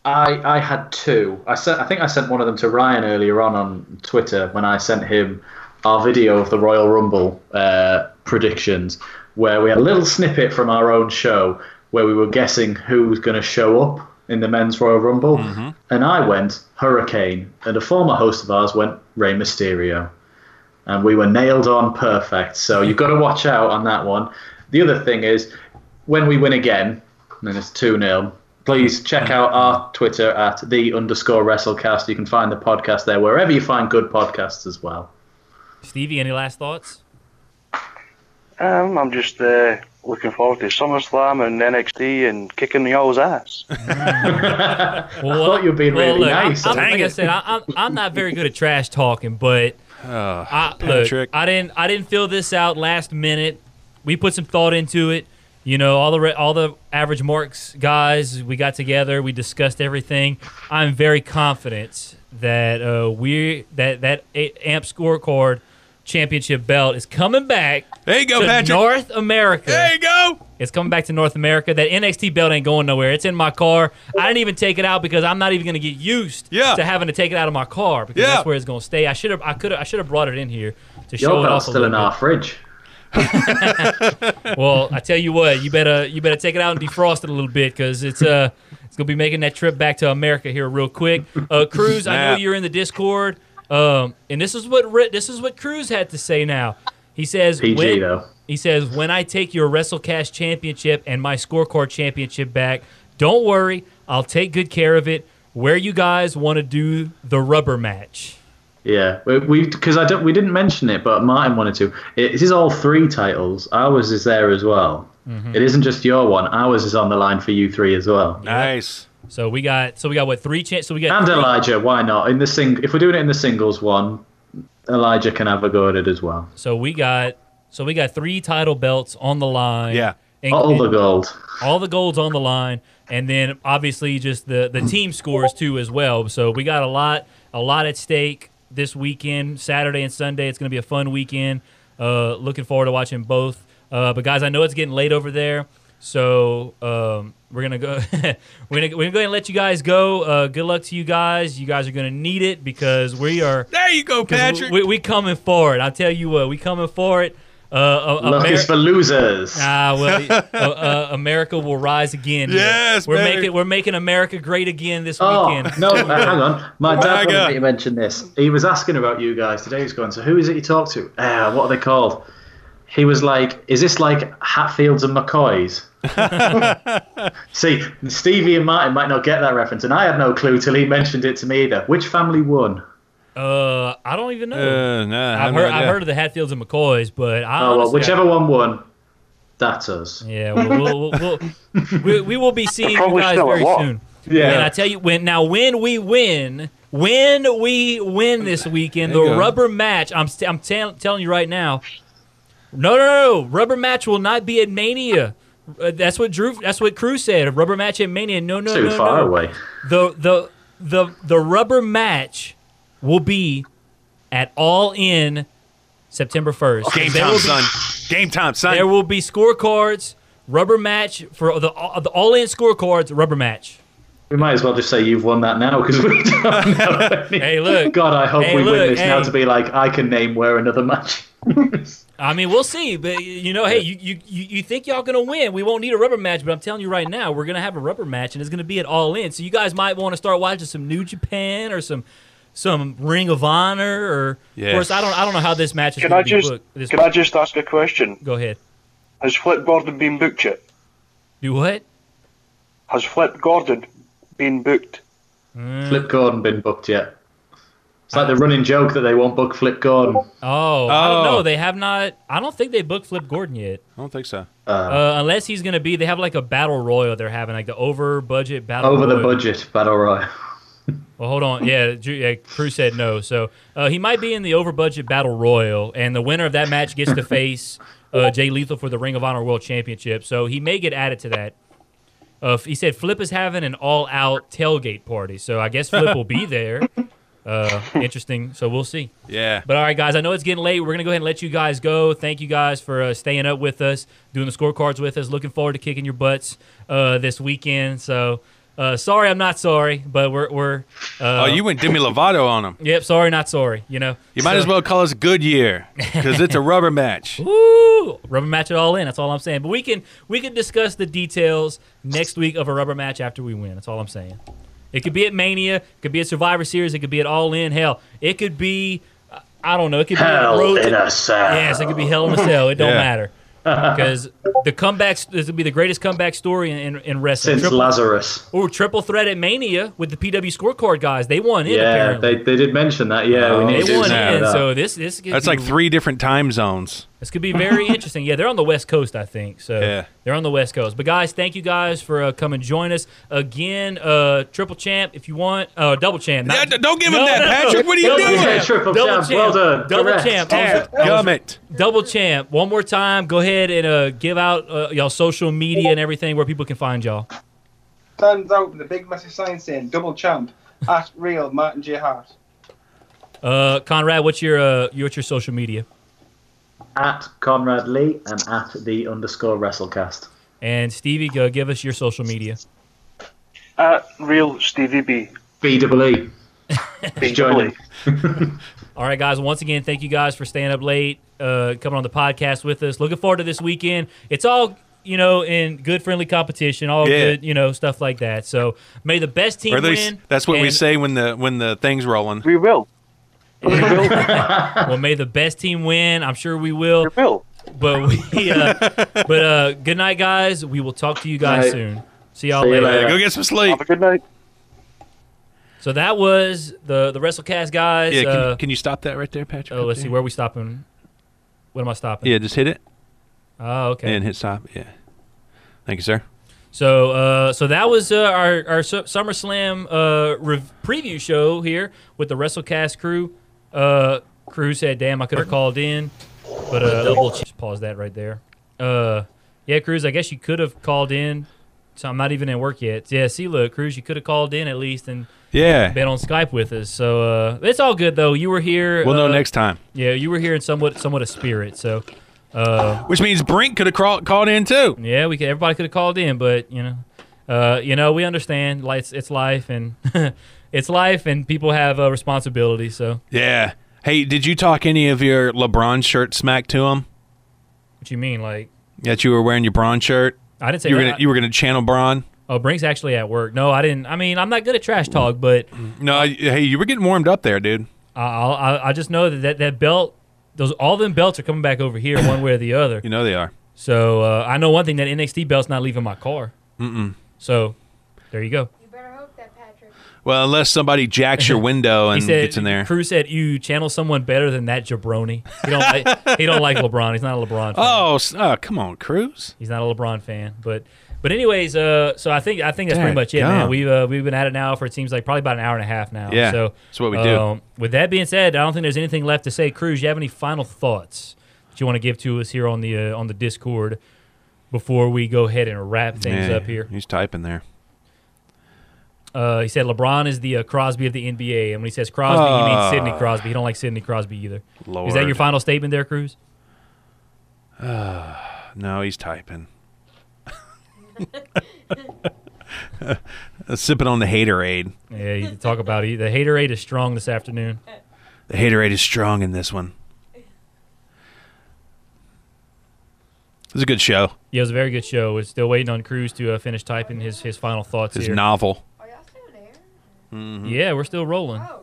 I I had two. I sent. I think I sent one of them to Ryan earlier on on Twitter when I sent him our video of the Royal Rumble uh, predictions, where we had a little snippet from our own show where we were guessing who was going to show up in the men's Royal Rumble, and I went Hurricane, and a former host of ours went Rey Mysterio, and we were nailed on perfect. So you've got to watch out on that one. The other thing is when we win again, and it's 2 0, please check out our Twitter at the underscore WrestleCast. You can find the podcast there wherever you find good podcasts as well. Stevie, any last thoughts? Um, I'm just uh, looking forward to SummerSlam and NXT and kicking y'all's ass. Well, I thought you were being really look, I'm- nice. I'm, like I said, I, I'm, I'm not very good at trash talking, but Oh, I, Patrick. look, I didn't I didn't fill this out last minute. We put some thought into it. You know, all the re- all the average marks guys, we got together, we discussed everything. I'm very confident that uh, we that that A- amp scorecard championship belt is coming back there you go, to Patrick. North America. there you go. It's coming back to North America. That NXT belt ain't going nowhere. It's in my car. I didn't even take it out because I'm not even going to get used Yeah. to having to take it out of my car because Yeah. that's where it's going to stay. I should have. I could. I should have brought it in here to show Your it off a still in little our bit. fridge. Well, I tell you what, you better you better take it out and defrost it a little bit because it's uh it's gonna be making that trip back to America here real quick. Uh, Cruz, I know you're in the Discord, um, and this is what this is what Cruz had to say. Now he says PG, when, though. He says, when I take your WrestleCast championship and my scorecard championship back, don't worry, I'll take good care of it. Where you guys want to do the rubber match? Yeah, we because I don't we didn't mention it, but Martin wanted to. It is all three titles. Ours is there as well. Mm-hmm. It isn't just your one. Ours is on the line for you three as well. Nice. So we got, so we got what three chance? So we got And three- Elijah, why not? In the sing, if we're doing it in the singles one, Elijah can have a go at it as well. So we got, so we got three title belts on the line. Yeah. And- All the gold. all the golds on the line, and then obviously just the the team scores too as well. So we got a lot a lot at stake this weekend, Saturday and Sunday. It's going to be a fun weekend. Uh, looking forward to watching both. Uh, but guys, I know it's getting late over there, so um, we're gonna go. we're gonna we're gonna go ahead and let you guys go. Uh, good luck to you guys. You guys are gonna need it because we are. There you go, Patrick. We, we coming for it. I tell you what, we coming for it. Uh, uh, Luck Ameri- is for losers. Ah, well, uh, uh, America will rise again. Yes, we're baby. making we're making America great again this Oh weekend. no! uh, hang on. My dad Maga. wanted me to mention this. He was asking about you guys today. He was going, "So who is it you talk to? Uh, what are they called?" He was like, "Is this like Hatfields and McCoys?" See, Stevie and Martin might not get that reference, and I had no clue till he mentioned it to me either. Which family won? Uh, I don't even know. Uh, nah, I I've have no heard I've heard of the Hatfields and McCoys, but I Oh well, honestly- whichever one won, that's us. Yeah, we'll, we'll, we'll, we'll, we, we will be seeing you guys very what? soon. And I tell you when now when we win, when we win this weekend, the go. rubber match. I'm st- I'm tell- telling you right now. No, no, no, no, rubber match will not be at Mania. Uh, that's what Drew. That's what Cruz said. A rubber match at Mania. No, no, Too no, far no. away. The the the the rubber match will be at All In September 1st. Game time, will be- son. Game time, son. There will be scorecards, rubber match for the, the All In scorecards, rubber match. We might as well just say you've won that now because we don't know. Hey, look. God, I hope Hey, we look, win this now to be like I can name where another match. I mean, we'll see, but you know, hey, you, you, you you think y'all gonna win? We won't need a rubber match, but I'm telling you right now, we're gonna have a rubber match, and it's gonna be at All In. So you guys might want to start watching some New Japan or some some Ring of Honor, or Yeah. of course, I don't I don't know how this match is Can gonna I be just booked. This, can I just ask a question? go ahead. Has Flip Gordon been booked yet? Do what? Has Flip Gordon been booked? Mm. Flip Gordon been booked yet? It's like the uh, running joke that they won't book Flip Gordon. Oh, I don't Oh. know. They have not. I don't think they booked Flip Gordon yet, I don't think so. Uh. uh, unless he's gonna be. They have like a battle royal. They're having like the over budget battle. Over the budget battle royal. Well, hold on. Yeah, yeah, Cruz said no. So uh, he might be in the over budget battle royal, and the winner of that match gets to face uh, Jay Lethal for the Ring of Honor World Championship. So he may get added to that. Uh, he said Flip is having an all out tailgate party. So I guess Flip will be there. Uh, interesting. So we'll see. Yeah. But all right, guys, I know it's getting late. We're going to go ahead and let you guys go. Thank you guys for uh, staying up with us, doing the scorecards with us. Looking forward to kicking your butts uh, this weekend. So uh, sorry, I'm not sorry, but we're. we're uh, oh, you went Demi Lovato on him. Yep, sorry, not sorry. You know, You might So- as well call us Goodyear because it's a rubber match. Woo! Rubber match it all in. That's all I'm saying. But we can we can discuss the details next week of a rubber match after we win. That's all I'm saying. It could be at Mania. It could be at Survivor Series. It could be at All In. Hell, it could be. I don't know. It could be Hell Road in to- a cell. Yes, it could be Hell in a Cell. It don't Yeah. matter because the comebacks. This would be the greatest comeback story in, in, in wrestling. Since triple, Lazarus. or triple threat at Mania with the PW scorecard guys. They won in. Yeah, apparently. they, they did mention that. Yeah, Oh, we need oh, They to won do in, that. so this this That's be like three different time zones. This could be very interesting. Yeah, they're on the West Coast, I think. So Yeah. they're on the West Coast. But guys, thank you guys for uh, coming join us again. Uh, triple champ, if you want. Uh, double champ. not- Yeah, don't give him No, that, no, no. Patrick. What are you Double doing? champ. Triple Double champ. Well done. Double Correct. champ. I was- I Gummit. Double champ. One more time. Go ahead and uh, give out uh, y'all social media and everything where people can find y'all. Stands out with a big massive sign saying double champ at real Martin J. Hart. Uh, Conrad, what's your uh, what's your social media? At Conrad Lee and at the underscore WrestleCast. And Stevie, go give us your social media. At real Stevie B. B double E. B joining. All right, guys. Once again, thank you guys for staying up late, uh, coming on the podcast with us. Looking forward to this weekend. It's all you know in good, friendly competition, all Yeah. good, you know, stuff like that. So may the best team Or least win. that's what we say when the when the thing's rolling. We will. Well, may the best team win. I'm sure we will. We will. But we, uh, but uh, good night, guys. We will talk to you guys soon. See y'all See later. later. Go get some sleep. Have a good night. So that was the the WrestleCast guys. Yeah, can, uh, can you stop that right there, Patrick? oh, let's see where are we stopping. What am I stopping? Yeah, just hit it Oh, okay. and hit stop. Yeah. Thank you, sir. So, uh, so that was uh, our our SummerSlam uh, rev- preview show here with the WrestleCast crew. Uh, crew said, "Damn, I could have called in, but uh, double just pause that right there." Uh, yeah, Cruz, I guess you could have called in. So I'm not even at work yet. Yeah, see, look, Cruz, you could have called in at least and Yeah. been on Skype with us. So uh, it's all good though. You were here. We'll know uh, next time. Yeah, you were here in somewhat somewhat a spirit. So. Uh, Which means Brink could have craw- called in too. yeah, we could. Everybody could have called in, but you know, uh, you know, we understand. Like it's, it's life, and it's life, and people have a responsibility. So, Yeah. Hey, did you talk any of your LeBron shirt smack to him? what you mean? Like, That you were wearing your Braun shirt? I didn't say You were that. gonna you were gonna channel Braun? oh, Brink's actually at work. No, I didn't. I mean, I'm not good at trash talk, but No, I- hey, you were getting warmed up there, dude. I, I, I just know that, that that belt, those all them belts are coming back over here, one way or the other. You know they are. So uh, I know one thing: that NXT belt's not leaving my car. Mm-mm. So there you go. You better hope that, Patrick. Well, unless somebody jacks your window and said, gets in there. Cruz said, "You channel someone better than that jabroni." He don't like. he don't like LeBron. He's not a LeBron. Fan. Oh, oh, come on, Cruz. He's not a LeBron fan, but but anyways, uh, so I think I think that's pretty much it, man. We've uh, we've been at it now for it seems like probably about an hour and a half now. Yeah, so that's what we do. um, with that being said, I don't think there's anything left to say. Cruz, you have any final thoughts that you want to give to us here on the uh, on the Discord before we go ahead and wrap things Yeah, up here? He's typing there. Uh, he said LeBron is the uh, Crosby of the NBA, and when he says Crosby, he means Ah. Sidney Crosby. He don't like Sidney Crosby either. Is that your final statement there, Cruz? No, he's typing. Sipping on the haterade. Yeah, you talk about it. The haterade is strong this afternoon. The haterade is strong in this one. It was a good show. Yeah, it was a very good show. We're still waiting on Cruz to uh, finish typing his, his final thoughts His here. novel. Are y'all still there? yeah, we're still rolling. Oh.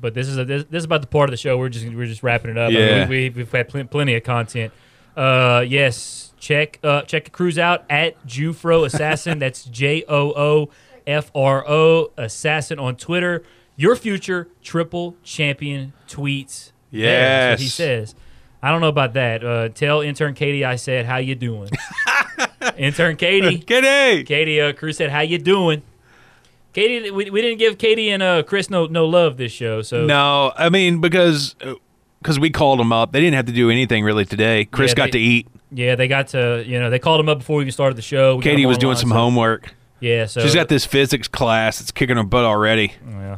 But this is a, this, this is about the part of the show we're just we're just wrapping it up. I mean, Yeah. we, we, we've had pl- plenty of content. Uh, yes, check uh, check Cruz out at Joofro Assassin. That's J O O F R O Assassin on Twitter. Your future triple champion tweets. there. That's what he says. I don't know about that. Uh, tell intern Katie I said how you doing. intern Katie. Katie. Katie, uh, Cruz said, "How you doing?" Katie, we, we didn't give Katie and uh, Chris no no love this show, so No, I mean, because because we called them up. They didn't have to do anything really today. Chris Yeah, got they- to eat. yeah, they got to you know they called him up before we even started the show. We Katie was doing some so- homework. Yeah, so She's got this physics class. It's kicking her butt already. Yeah.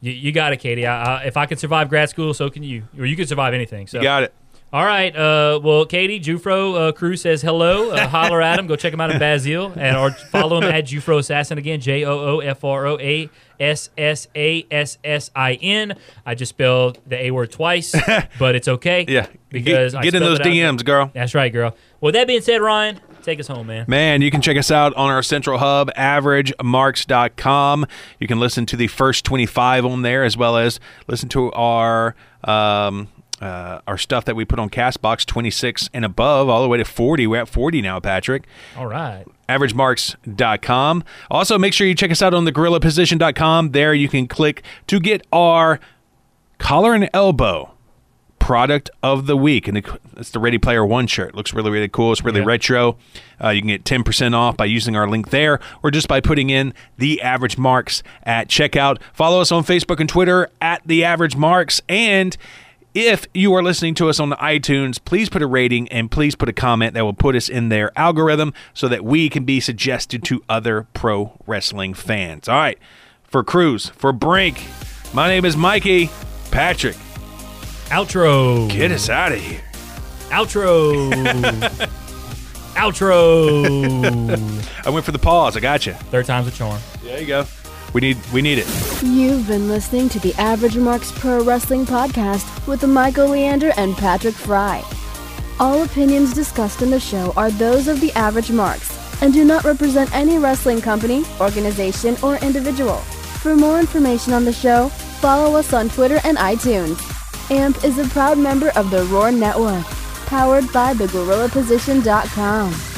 You, you got it, Katie. I, I, if I can survive grad school, so can you. Or you can survive anything. So You got it. All right. Uh, well, Katie, Joofro uh, Cruz says hello. Uh, holler at him. Go check him out in Bazil. And or follow him at Joofro Assassin again. J O O F R O A S S A S S I N. I just spelled the A word twice, but it's okay. Yeah. Because get, get in those out. DMs, girl. That's right, girl. Well, that being said, Ryan, take us home, man. Man, you can check us out on our central hub, averagemarks.com. You can listen to the first 25 on there as well as listen to our um, uh, our stuff that we put on Castbox 26 and above, all the way to 40. We're at 40 now, Patrick. All right. averagemarks.com. Also, make sure you check us out on the gorillaposition.com. There you can click to get our collar and elbow product of the week. And it's the Ready Player One shirt. looks really, really cool. It's really Yeah. retro. Uh, you can get 10% off by using our link there or just by putting in the average marks at checkout. Follow us on Facebook and Twitter at the average marks. And if you are listening to us on the iTunes, please put a rating and please put a comment that will put us in their algorithm so that we can be suggested to other pro wrestling fans. All right, for Cruz, for Brink, my name is Mikey. Patrick, Outro. get us out of here. Outro. Outro. I went for the pause. I got you. Third time's a charm. There you go. We need we need it. You've been listening to the Average Marks Pro Wrestling Podcast with Michael Leander and Patrick Fry. All opinions discussed in the show are those of the Average Marks and do not represent any wrestling company, organization, or individual. For more information on the show, follow us on Twitter and iTunes. AMP is a proud member of the Roar Network, powered by thegorillaposition.com.